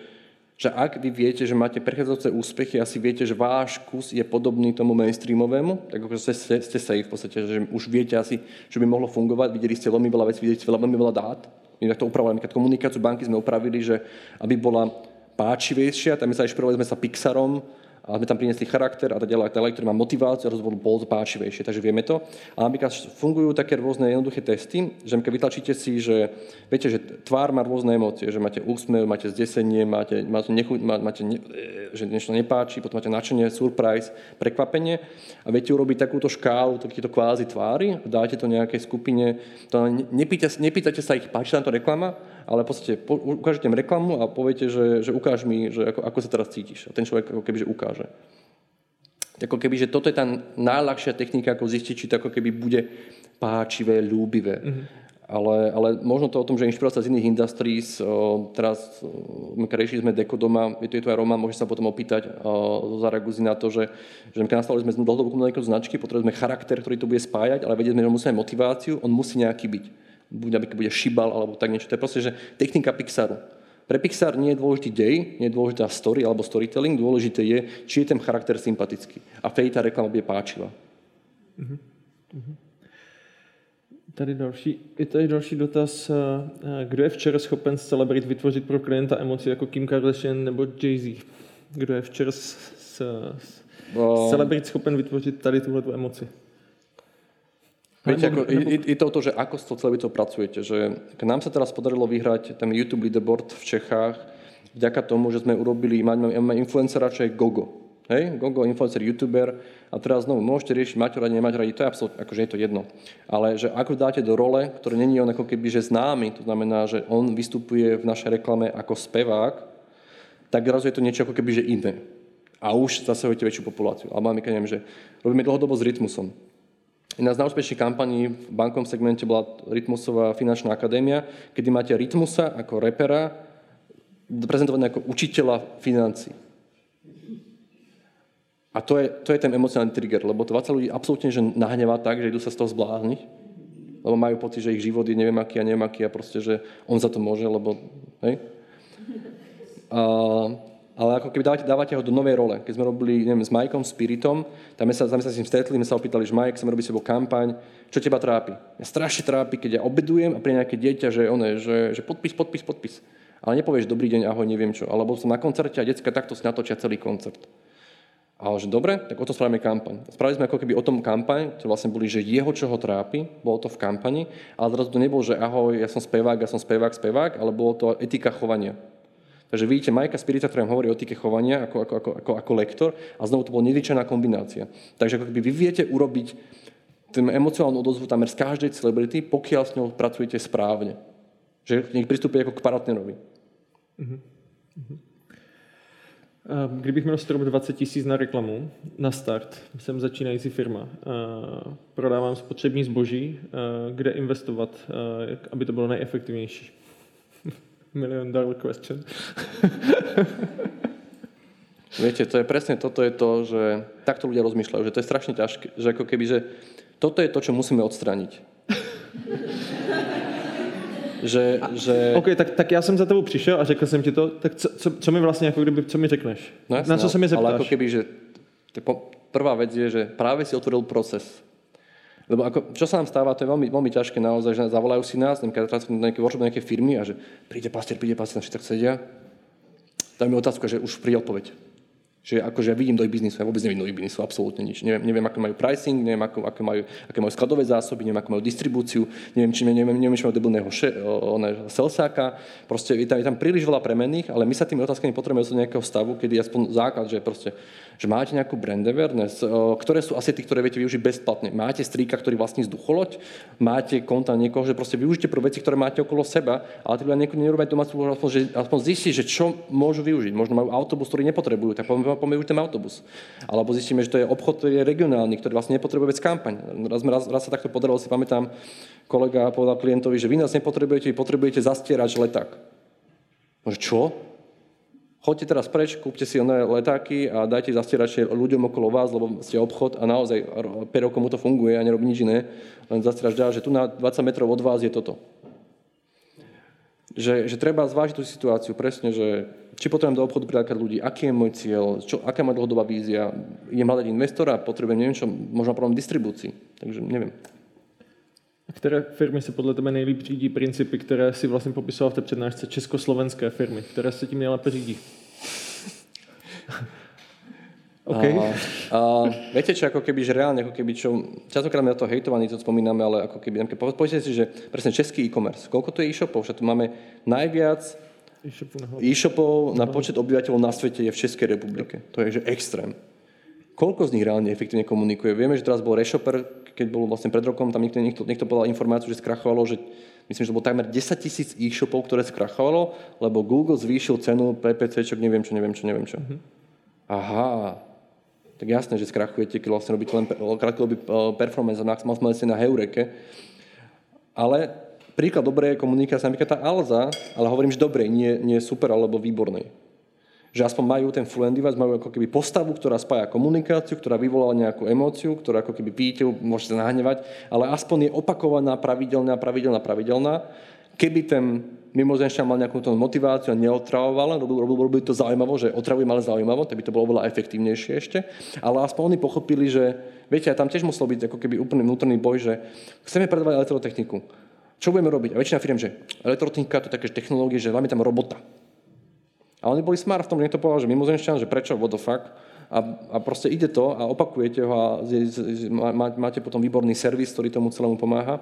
že ak vy viete, že máte prechádzajúce úspechy a si viete, že váš kus je podobný tomu mainstreamovému, tak ako ste, ste safe v podstate, že už viete asi, že by mohlo fungovať, videli ste veľmi veľa vecí, videli ste veľmi veľa dát. My to keď komunikáciu banky sme upravili, že aby bola páčivejšia, tam sa inšpirovali sme sa Pixarom, a sme tam priniesli charakter a tak ďalej, ďalej, ktorý má motiváciu a rozhovor bol páčivejšie, takže vieme to. A napríklad fungujú také rôzne jednoduché testy, že keď vytlačíte si, že viete, že tvár má rôzne emócie, že máte úsmev, máte zdesenie, máte, máte, nechu, máte ne, že niečo nepáči, potom máte nadšenie, surprise, prekvapenie a viete urobiť takúto škálu, takýto kvázi tvári, dáte to nejakej skupine, to nepýtate, nepýtate sa ich, páči sa to reklama, ale v podstate po, ukážete im reklamu a poviete, že, že ukáž mi, že ako, ako sa teraz cítiš. A ten človek ako keby, že ukáže. Ako keby, že toto je tá najľahšia technika, ako zistiť, či to ako keby bude páčivé, ľúbivé. Mm-hmm. Ale, ale možno to o tom, že inšpirácia z iných industries, teraz my riešili sme Deko doma, je to, je to aj Roman, môže sa potom opýtať zo Zaraguzy na to, že, že nastavili sme dlhodobú komunikáciu značky, potrebujeme charakter, ktorý to bude spájať, ale vedieť sme, že musíme motiváciu, on musí nejaký byť. Buď aby bude šibal, alebo tak niečo. To je proste, že technika Pixaru. Pre Pixar nie je dôležitý dej, nie je dôležitá story alebo storytelling, dôležité je, či je ten charakter sympatický. A vtedy tá reklama bude páčivá. Uh-huh. Uh-huh. Tady další, je tady další dotaz. Eh, eh, kdo je včera schopen z celebrit vytvořit pro klienta emoci jako Kim Kardashian nebo Jay-Z? Kdo je včera z, z, z celebrit schopen vytvořit tady tuhle emoci? Viete, ako, je, je to o to, že ako s tou celebritou pracujete. Že nám sa teraz podarilo vyhrať ten YouTube leaderboard v Čechách vďaka tomu, že sme urobili, máme, máme influencera, čo je Gogo. Hej, Gogo, influencer, youtuber a teraz znovu môžete riešiť, máte radi, nemáte radi, to je absolútne, akože je to jedno. Ale že ako dáte do role, ktoré není on ako keby, že známy, to znamená, že on vystupuje v našej reklame ako spevák, tak zrazu je to niečo ako keby, že iné. A už zasahujete väčšiu populáciu. Alebo máme, neviem, že robíme dlhodobo s Rytmusom. Jedna z najúspešnejších kampaní v bankom segmente bola Rytmusová finančná akadémia, kedy máte Rytmusa ako repera prezentovaný ako učiteľa financí. A to je, to je ten emocionálny trigger, lebo to 20 ľudí absolútne že nahnevá tak, že idú sa z toho zblázniť, lebo majú pocit, že ich život je neviem aký a neviem aký a proste, že on za to môže, lebo... Hej? A, ale ako keby dávate, dávate ho do novej role. Keď sme robili neviem, s Majkom, Spiritom, tam sme sa, tam sa s ním stretli, sme sa opýtali, že Mike, chceme robiť sebou kampaň, čo teba trápi? Ja strašne trápi, keď ja obedujem a pri nejaké dieťa, že, one, že, že podpis, podpis, podpis. Ale nepovieš dobrý deň, ahoj, neviem čo. Alebo som na koncerte a detská takto si celý koncert. A že dobre, tak o to spravíme kampaň. Spravili sme ako keby o tom kampaň, ktoré vlastne boli, že jeho čo ho trápi, bolo to v kampani, ale zrazu to nebolo, že ahoj, ja som spevák, ja som spevák, spevák, ale bolo to etika chovania. Takže vidíte Majka Spirita, ktorý hovorí o etike chovania ako, ako, ako, ako, ako lektor a znovu to bola nevyčená kombinácia. Takže ako keby vy viete urobiť ten emocionálnu odozvu tamer z každej celebrity, pokiaľ s ňou pracujete správne. Že nech pristúpi ako k partnerovi. Uh-huh. Uh-huh. Ehm, kdybych měl strop 20 tisíc na reklamu, na start, jsem začínající firma, ehm, prodávám spotřební zboží, ehm, kde investovat, aby to bylo nejefektivnější? Million dollar question. Viete, to je presne toto je to, že takto ľudia rozmýšľajú, že to je strašne ťažké, že ako keby, že toto je to, čo musíme odstrániť že... že... OK, tak, tak já jsem za tebou přišel a řekl jsem ti to, tak co, co, co mi vlastně, jako kdyby, co mi řekneš? No jasne, Na co se mi zeptáš? Ale ako keby, že prvá vec je, že práve si otvoril proces. Lebo ako, čo sa nám stáva, to je veľmi, veľmi ťažké naozaj, že zavolajú si nás, keď teraz nejaké workshop, nejaké firmy a že príde pastier, príde pastier, všetci tak sedia. Daj mi otázku, že už príde odpoveď. Že akože ja vidím do ich biznisu, ja vôbec nevidím do ich biznisu, absolútne nič. Neviem, neviem ako majú pricing, neviem, ako, ako majú, aké majú skladové zásoby, neviem, ako majú distribúciu, neviem, či, neviem, neviem, či majú debilného selsáka. Proste je tam, je tam príliš veľa premenných, ale my sa tými otázkami potrebujeme do nejakého stavu, kedy aspoň základ, že proste že máte nejakú brand awareness, ktoré sú asi tí, ktoré viete využiť bezplatne. Máte strýka, ktorý vlastní vzducholoď, máte konta niekoho, že proste využite pro veci, ktoré máte okolo seba, ale tí ľudia niekto nerobia domácu aspoň, že aspoň zistí, že čo môžu využiť. Možno majú autobus, ktorý nepotrebujú, tak poďme ten autobus. Alebo zistíme, že to je obchod, ktorý je regionálny, ktorý vlastne nepotrebuje vec kampaň. Raz, raz, raz sa takto podarilo, si pamätám, kolega povedal klientovi, že vy nás nepotrebujete, vy potrebujete zastierať leták. Čo? Choďte teraz preč, kúpte si oné letáky a dajte zastieračie ľuďom okolo vás, lebo ste obchod a naozaj 5 rokov mu to funguje a nerobí nič iné, len zastierač dá, že tu na 20 metrov od vás je toto. Že, že treba zvážiť tú situáciu presne, že či potrebujem do obchodu prilákať ľudí, aký je môj cieľ, čo, aká je dlhodobá vízia, idem hľadať investora, potrebujem neviem čo, možno problém distribúcii. Takže neviem. Které firmy se podle tebe nejlíp řídí principy, které si vlastně popisoval v té přednášce československé firmy, které se tím nejlépe řídí? Okay. A, a, viete čo, ako keby, že reálne, ako keby, čo, častokrát na to hejtovaní, to spomíname, ale ako keby, povedzte si, že presne český e-commerce, koľko tu je e-shopov, že tu máme najviac e-shopov na, e-shopov na počet obyvateľov na svete je v Českej republike. To je, že extrém. Koľko z nich reálne efektívne komunikuje. Vieme, že teraz bol Reshopper, keď bol vlastne pred rokom, tam niekto, niekto, niekto podal informáciu, že skrachovalo, že myslím, že to bolo takmer 10 tisíc e-shopov, ktoré skrachovalo, lebo Google zvýšil cenu PPC, čo neviem čo, neviem čo, neviem čo. Mm-hmm. Aha, tak jasné, že skrachujete, keď vlastne robíte len krátkodobý eh, performance a maximálne ste na heureke. Ale príklad dobrej komunikácie, napríklad tá Alza, ale hovorím, že dobrej, nie, nie super alebo výbornej. Že aspoň majú ten fluent device, majú ako keby postavu, ktorá spája komunikáciu, ktorá vyvolá nejakú emóciu, ktorá ako keby vidíte, môžete nahnevať, ale aspoň je opakovaná, pravidelná, pravidelná, pravidelná. Keby ten mimozemšťan mal nejakú tú motiváciu a neotravoval, robil, robil, robil to zaujímavo, že otravujem, ale zaujímavo, tak by to bolo oveľa efektívnejšie ešte. Ale aspoň oni pochopili, že, viete, tam tiež musel byť ako keby úplný vnútorný boj, že chceme predávať elektrotechniku. Čo budeme robiť? A väčšina firm, že elektrotechnika to je také technológie, že máme tam robota. A oni boli smart v tom, že niekto povedal, že mimozemšťan, že prečo, what the fuck. A, a proste ide to a opakujete ho a máte potom výborný servis, ktorý tomu celému pomáha.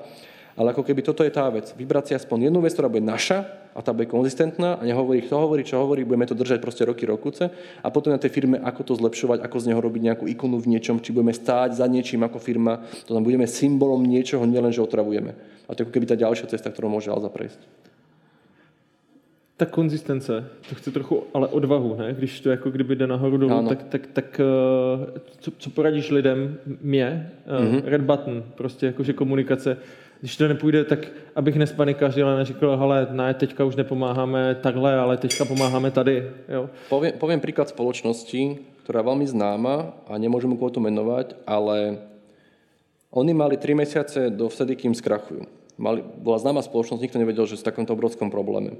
Ale ako keby toto je tá vec. Vybrať si aspoň jednu vec, ktorá bude naša a tá bude konzistentná a nehovorí, kto hovorí, čo hovorí, budeme to držať proste roky, rokuce a potom na tej firme, ako to zlepšovať, ako z neho robiť nejakú ikonu v niečom, či budeme stáť za niečím ako firma, to tam budeme symbolom niečoho, nielen, že otravujeme. A to je ako keby tá ďalšia cesta, ktorú môže Alza prejsť. Ta konzistence, to chce trochu ale odvahu, ne? Když to jako kdyby jde nahoru dolů, tak, tak, tak eh, co, co poradíš lidem, mě, mm-hmm. red button, prostě jakože komunikace, když to nepůjde, tak abych nespanikařil a neřekl, hele, ne, teďka už nepomáháme takhle, ale teďka pomáháme tady. Jo? Poviem, poviem príklad spoločnosti, ktorá je veľmi známa a nemôžem mu to menovať, ale oni mali 3 mesiace do vtedy, kým skrachujú. Mali, bola známa spoločnosť, nikto nevedel, že v takomto obrovskom probléme.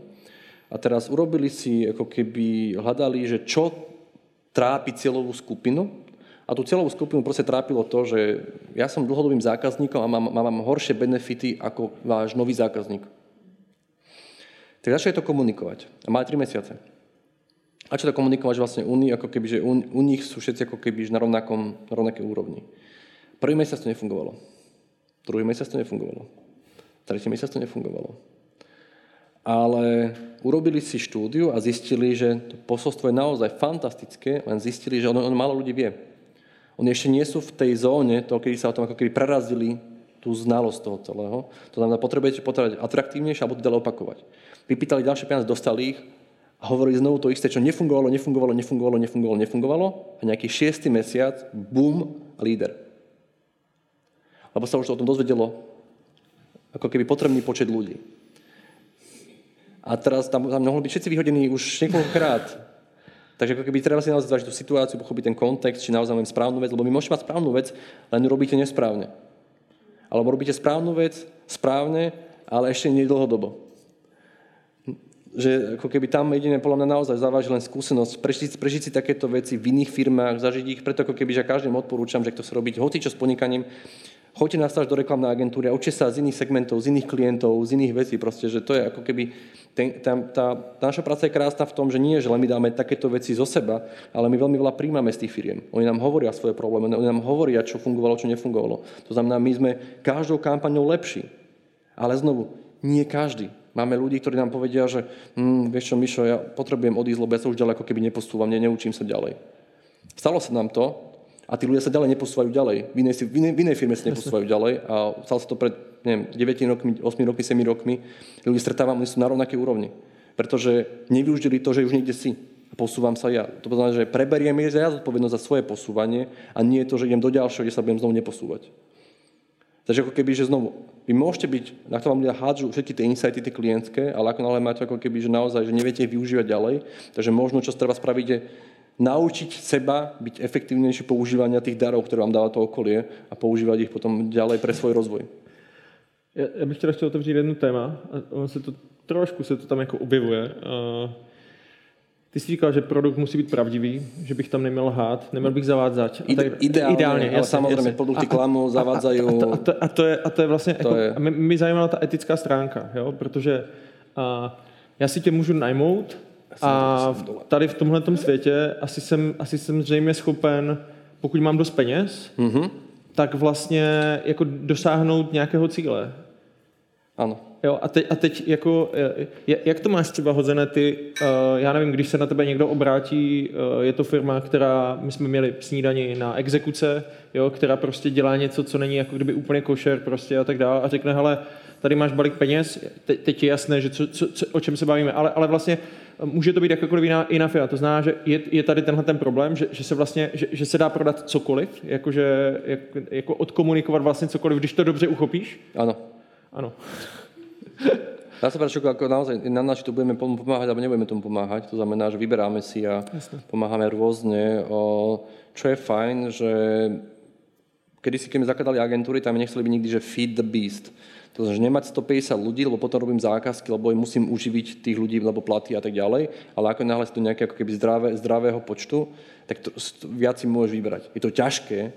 A teraz urobili si, ako keby hľadali, že čo trápi cieľovú skupinu a tú celovú skupinu proste trápilo to, že ja som dlhodobým zákazníkom a mám, mám horšie benefity ako váš nový zákazník. Tak začali to komunikovať. A mali 3 mesiace. A čo to komunikovať, vlastne u nich, ako keby, že u, u nich sú všetci ako keby na, rovnakom, na rovnakej úrovni. Prvý mesiac to nefungovalo. Druhý mesiac to nefungovalo. Tretí mesiac to nefungovalo. Ale urobili si štúdiu a zistili, že to posolstvo je naozaj fantastické, len zistili, že ono, ono málo ľudí vie. Oni ešte nie sú v tej zóne, to, kedy sa o tom ako keby prerazili tú znalosť toho celého. To znamená, potrebujete potrebovať atraktívnejšie alebo ďalej opakovať. Vypýtali ďalšie peniaze, dostali ich a hovorili znovu to isté, čo nefungovalo, nefungovalo, nefungovalo, nefungovalo, nefungovalo a nejaký šiestý mesiac, bum, líder. Lebo sa už o tom dozvedelo ako keby potrebný počet ľudí. A teraz tam, tam mohli byť všetci vyhodení už niekoľkokrát. Takže ako keby treba si naozaj zvážiť tú situáciu, pochopiť ten kontext, či naozaj len správnu vec, lebo my môžete mať správnu vec, len ju robíte nesprávne. Alebo robíte správnu vec správne, ale ešte nie dlhodobo. Že ako keby tam jediné podľa mňa naozaj zaváži len skúsenosť, prežiť, prežiť si takéto veci v iných firmách, zažiť ich, preto ako keby, že každým odporúčam, že kto sa robiť hoci čo s podnikaním, choďte na stáž do reklamnej agentúry a učte sa z iných segmentov, z iných klientov, z iných vecí. Proste, že to je ako keby... Ten, tá, tá, tá naša práca je krásna v tom, že nie, že len my dáme takéto veci zo seba, ale my veľmi veľa príjmame z tých firiem. Oni nám hovoria svoje problémy, oni nám hovoria, čo fungovalo, čo nefungovalo. To znamená, my sme každou kampaňou lepší. Ale znovu, nie každý. Máme ľudí, ktorí nám povedia, že hm, vieš čo, Mišo, ja potrebujem odísť, lebo ja sa už ďalej ako keby neposúvam, ne, neučím sa ďalej. Stalo sa nám to, a tí ľudia sa ďalej neposúvajú ďalej. V inej, v inej, v inej firme sa neposúvajú ďalej a stalo sa to pred neviem, 9 rokmi, 8 rokmi, 7 rokmi. Ľudí stretávam, oni sú na rovnakej úrovni. Pretože nevyužili to, že už niekde si. A posúvam sa ja. To znamená, že preberiem ja zodpovednosť za svoje posúvanie a nie to, že idem do ďalšieho, kde sa budem znovu neposúvať. Takže ako keby, že znovu, vy môžete byť, na to vám ľudia hádžu všetky tie insighty, tie klientské, ale ako náhle máte ako keby, že naozaj, že neviete ich využívať ďalej, takže možno, čo treba spraviť, je naučiť seba byť efektívnejšie používania tých darov, ktoré vám dáva to okolie a používať ich potom ďalej pre svoj rozvoj. Já, já bych chtěl ještě otevřít jednu téma. Ono se to, trošku se to tam jako objevuje. Ty jsi říkal, že produkt musí být pravdivý, že bych tam neměl lhát, neměl bych zavádzať. A tak, ideálně, ideálně ale jasne, samozřejmě jasne. produkty klamu, zavádzají. A, a, a, to, a, to je, a to je vlastně, to jako, je. A mě, mě zajímala ta etická stránka, jo? protože a, já si tě můžu najmout, a tady v tomhle světě asi jsem, asi jsem zřejmě schopen, pokud mám dost peněz, mm-hmm. tak vlastně jako dosáhnout nějakého cíle. Ano. Jo, a, teď, a teď jako, jak to máš třeba hozené ty, já nevím, když se na tebe někdo obrátí, je to firma, která, my jsme měli snídani na exekuce, jo, která prostě dělá něco, co není jako kdyby úplně košer prostě a tak dále a řekne, hele, tady máš balík peněz, te, teď je jasné, že co, co, co, o čem se bavíme, ale, ale vlastně může to být jakkoliv jiná, jiná firma. To znamená, že je, je tady tenhle ten problém, že, že se vlastně, že, že, se dá prodat cokoliv, jakože, jak, jako odkomunikovat vlastně cokoliv, když to dobře uchopíš? Ano. Ano. Dá sa povedať, ako naozaj na nás to budeme pomáhať, alebo nebudeme tomu pomáhať. To znamená, že vyberáme si a Jasne. pomáhame rôzne. O, čo je fajn, že kedy si, keď zakladali agentúry, tam nechceli by nikdy, že feed the beast. To znamená, nemať 150 ľudí, lebo potom robím zákazky, lebo im musím uživiť tých ľudí, lebo platy a tak ďalej. Ale ako náhle tu nejaké ako keby zdravé, zdravého počtu, tak to, viac si môžeš vybrať. Je to ťažké,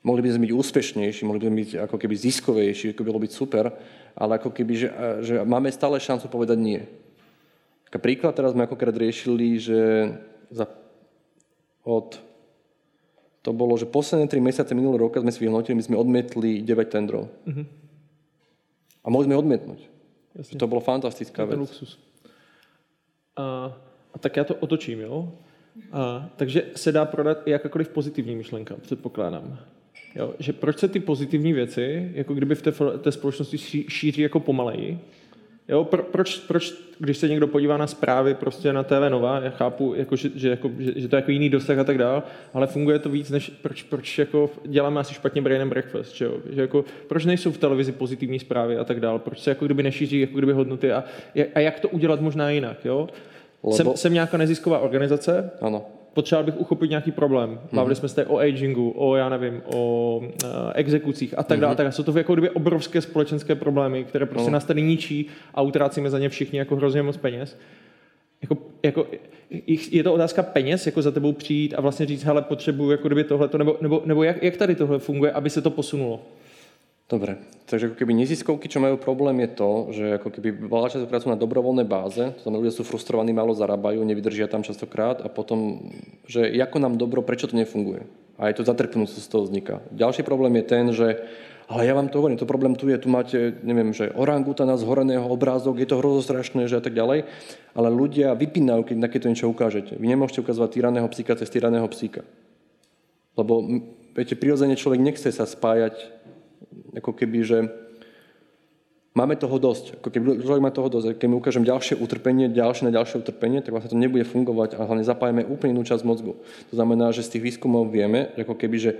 mohli by sme byť úspešnejší, mohli by sme byť ako keby ziskovejší, ako bolo byť super, ale ako keby, že, že máme stále šancu povedať nie. Taký príklad teraz sme akokrát riešili, že za, od, to bolo, že posledné 3 mesiace minulého roka sme si vyhodnotili, my sme odmietli 9 tendrov. Mm-hmm. A sme odmietnúť. Jasne. To bolo fantastická vec. Luxus. A, a tak já to otočím, jo? A, takže se dá prodat i jakákoliv pozitivní myšlenka, předpokládám. Jo? Že proč se ty pozitivní věci, jako kdyby v té, té společnosti šíří jako pomaleji, Jo, pro, proč, proč, když se někdo podívá na zprávy prostě na TV Nova, já chápu, jako, že, že, jako, že, že, to je jako jiný dosah a tak dál, ale funguje to víc, než proč, proč jako děláme asi špatně brain and breakfast, že, jo? že jako, proč nejsou v televizi pozitivní zprávy a tak dál, proč se jako kdyby nešíří jako kdyby hodnoty a, a jak to udělat možná jinak, jo? Lebo... Jsem, jsem nějaká nezisková organizace, ano potřeboval bych uchopit nějaký problém. Bavili mm-hmm. jsme se o agingu, o, já nevím, o uh, exekucích a tak dále. Mm-hmm. Tak jsou to jako kdyby obrovské společenské problémy, které prostě no. nás tady ničí a utrácíme za ně všichni jako hrozně moc peněz. Jako, jako, je to otázka peněz, jako za tebou přijít a vlastně říct, hele, potřebuju jako kdyby tohleto, nebo, nebo, nebo jak, jak tady tohle funguje, aby se to posunulo? Dobre, takže ako keby neziskovky, čo majú problém je to, že ako keby veľa často pracujú na dobrovoľnej báze, to znamená, ľudia sú frustrovaní, málo zarábajú, nevydržia tam častokrát a potom, že ako nám dobro, prečo to nefunguje. A aj to zatrpnúť z toho vzniká. Ďalší problém je ten, že ale ja vám to hovorím, to problém tu je, tu máte, neviem, že orangutana zhoreného obrázok, je to hrozostrašné, že a tak ďalej, ale ľudia vypínajú, keď takéto niečo ukážete. Vy nemôžete ukazovať tyraného psíka cez tyraného psíka. Lebo, viete, prirodzene človek nechce sa spájať ako keby, že máme toho dosť. Ako keby človek má toho dosť. Keď mu ukážem ďalšie utrpenie, ďalšie na ďalšie utrpenie, tak vlastne to nebude fungovať a hlavne zapájame úplne inú časť mozgu. To znamená, že z tých výskumov vieme, ako keby, že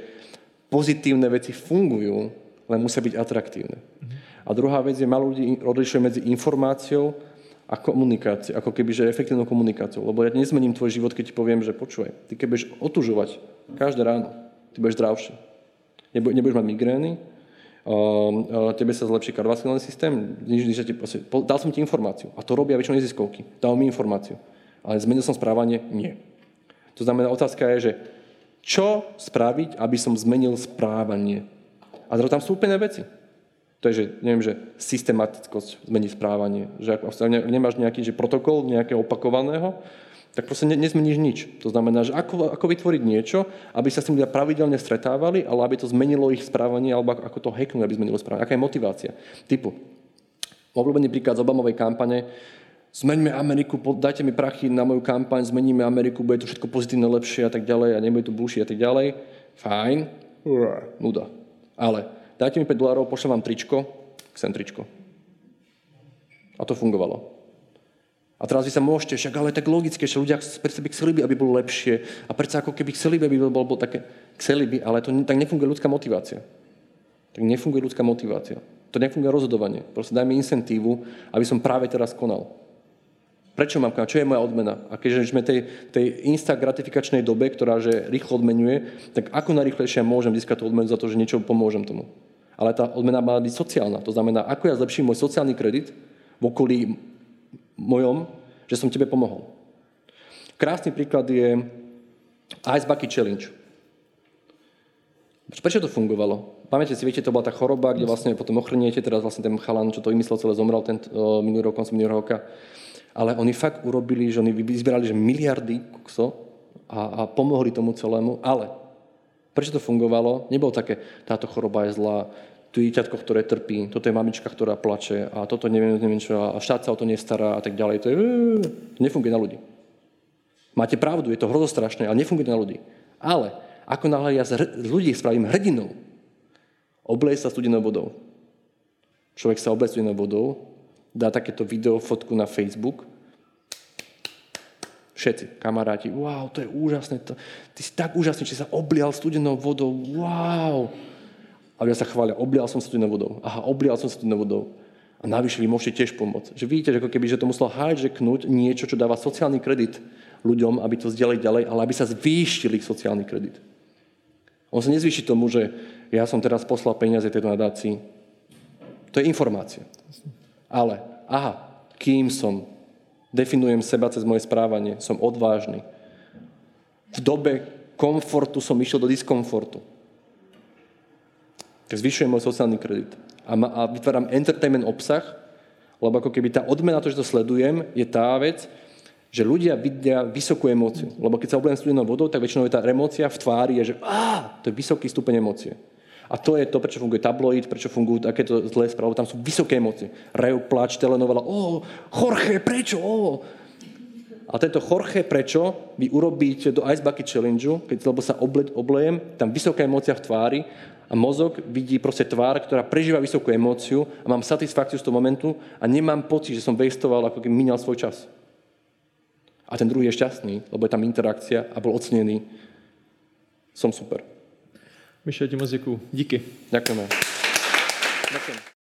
pozitívne veci fungujú, len musia byť atraktívne. A druhá vec je, malo ľudí odlišuje medzi informáciou a komunikáciou, ako keby, že efektívnou komunikáciou. Lebo ja nezmením tvoj život, keď ti poviem, že počuj, ty keď budeš otužovať každé ráno, ty budeš zdravší. Nebudeš mať migrény, tebe sa zlepší kardiovaskulárny systém, dal som ti informáciu. A to robia väčšinou neziskovky. Dal mi informáciu. Ale zmenil som správanie? Nie. To znamená, otázka je, že čo spraviť, aby som zmenil správanie? A tam sú úplné veci. To je, že, neviem, že systematickosť zmení správanie. Že ak nemáš nejaký že protokol nejakého opakovaného, tak proste ne, nezmeníš nič. To znamená, že ako, ako vytvoriť niečo, aby sa s tým ľudia pravidelne stretávali, ale aby to zmenilo ich správanie, alebo ako, ako to hacknúť, aby zmenilo správanie. Aká je motivácia? Typu, obľúbený príklad z Obamovej kampane, zmeňme Ameriku, dajte mi prachy na moju kampaň, zmeníme Ameriku, bude to všetko pozitívne, lepšie a tak ďalej a nebude tu bullshit a tak ďalej. Fajn, nuda. Ale dajte mi 5 dolárov, pošlem vám tričko, chcem tričko. A to fungovalo. A teraz vy sa môžete, však ale tak logické, že ľudia predsa by chceli by, aby bolo lepšie. A predsa ako keby chceli by, aby bolo, bolo také, chceli by, ale to tak nefunguje ľudská motivácia. Tak nefunguje ľudská motivácia. To nefunguje rozhodovanie. Proste daj mi incentívu, aby som práve teraz konal. Prečo mám konať? Čo je moja odmena? A keďže sme tej, tej insta gratifikačnej dobe, ktorá že rýchlo odmenuje, tak ako najrychlejšie môžem získať tú odmenu za to, že niečo pomôžem tomu. Ale tá odmena má byť sociálna. To znamená, ako ja zlepším môj sociálny kredit v okolí mojom, že som tebe pomohol. Krásny príklad je Ice Bucket Challenge. Prečo to fungovalo? Pamätáte si, viete, to bola tá choroba, kde vlastne potom ochrniete, teraz vlastne ten chalan, čo to vymyslel celé, zomrel ten minulý rok, koncom minulého roka. Ale oni fakt urobili, že oni vyzbierali že miliardy kukso a, a pomohli tomu celému, ale prečo to fungovalo? Nebolo také, táto choroba je zlá, tu dieťatko, ktoré trpí, toto je mamička, ktorá plače a toto neviem, neviem čo, a štát sa o to nestará a tak ďalej. To je, nefunguje na ľudí. Máte pravdu, je to hrozostrašné, ale nefunguje na ľudí. Ale ako náhle ja z ľudí spravím hrdinou, oblej sa studenou vodou. Človek sa obleje studenou vodou, dá takéto video, fotku na Facebook Všetci kamaráti, wow, to je úžasné, to, ty si tak úžasný, že sa oblial studenou vodou, wow. A ľudia sa chvália, oblial som studenou vodou. Aha, oblial som studenou vodou. A navyše vy môžete tiež pomôcť. Že vidíte, že ako keby, že to muselo hijacknúť niečo, čo dáva sociálny kredit ľuďom, aby to zdieľali ďalej, ale aby sa zvýšili sociálny kredit. On sa nezvýši tomu, že ja som teraz poslal peniaze tejto nadácii. To je informácia. Ale, aha, kým som, Definujem seba cez moje správanie. Som odvážny. V dobe komfortu som išiel do diskomfortu. Zvyšujem môj sociálny kredit. A, ma, a vytváram entertainment obsah, lebo ako keby tá odmena, to, že to sledujem, je tá vec, že ľudia vidia vysokú emóciu. Lebo keď sa oblejem studenou vodou, tak väčšinou je tá emócia v tvári, je, že to je vysoký stupeň emócie. A to je to, prečo funguje tabloid, prečo fungujú takéto zlé správy. Tam sú vysoké emócie. Rev, plač, telenovela. Ó, Jorge, prečo? Ó. A tento Jorge, prečo vy urobíte do Ice Bucket Challenge, keď lebo sa oble, oblejem, tam vysoká emócia v tvári a mozog vidí proste tvár, ktorá prežíva vysokú emóciu a mám satisfakciu z toho momentu a nemám pocit, že som vestoval, ako keby minal svoj čas. A ten druhý je šťastný, lebo je tam interakcia a bol ocenený. Som super. Mišo, ti moc. Díky. Ďakujeme. Ďakujem.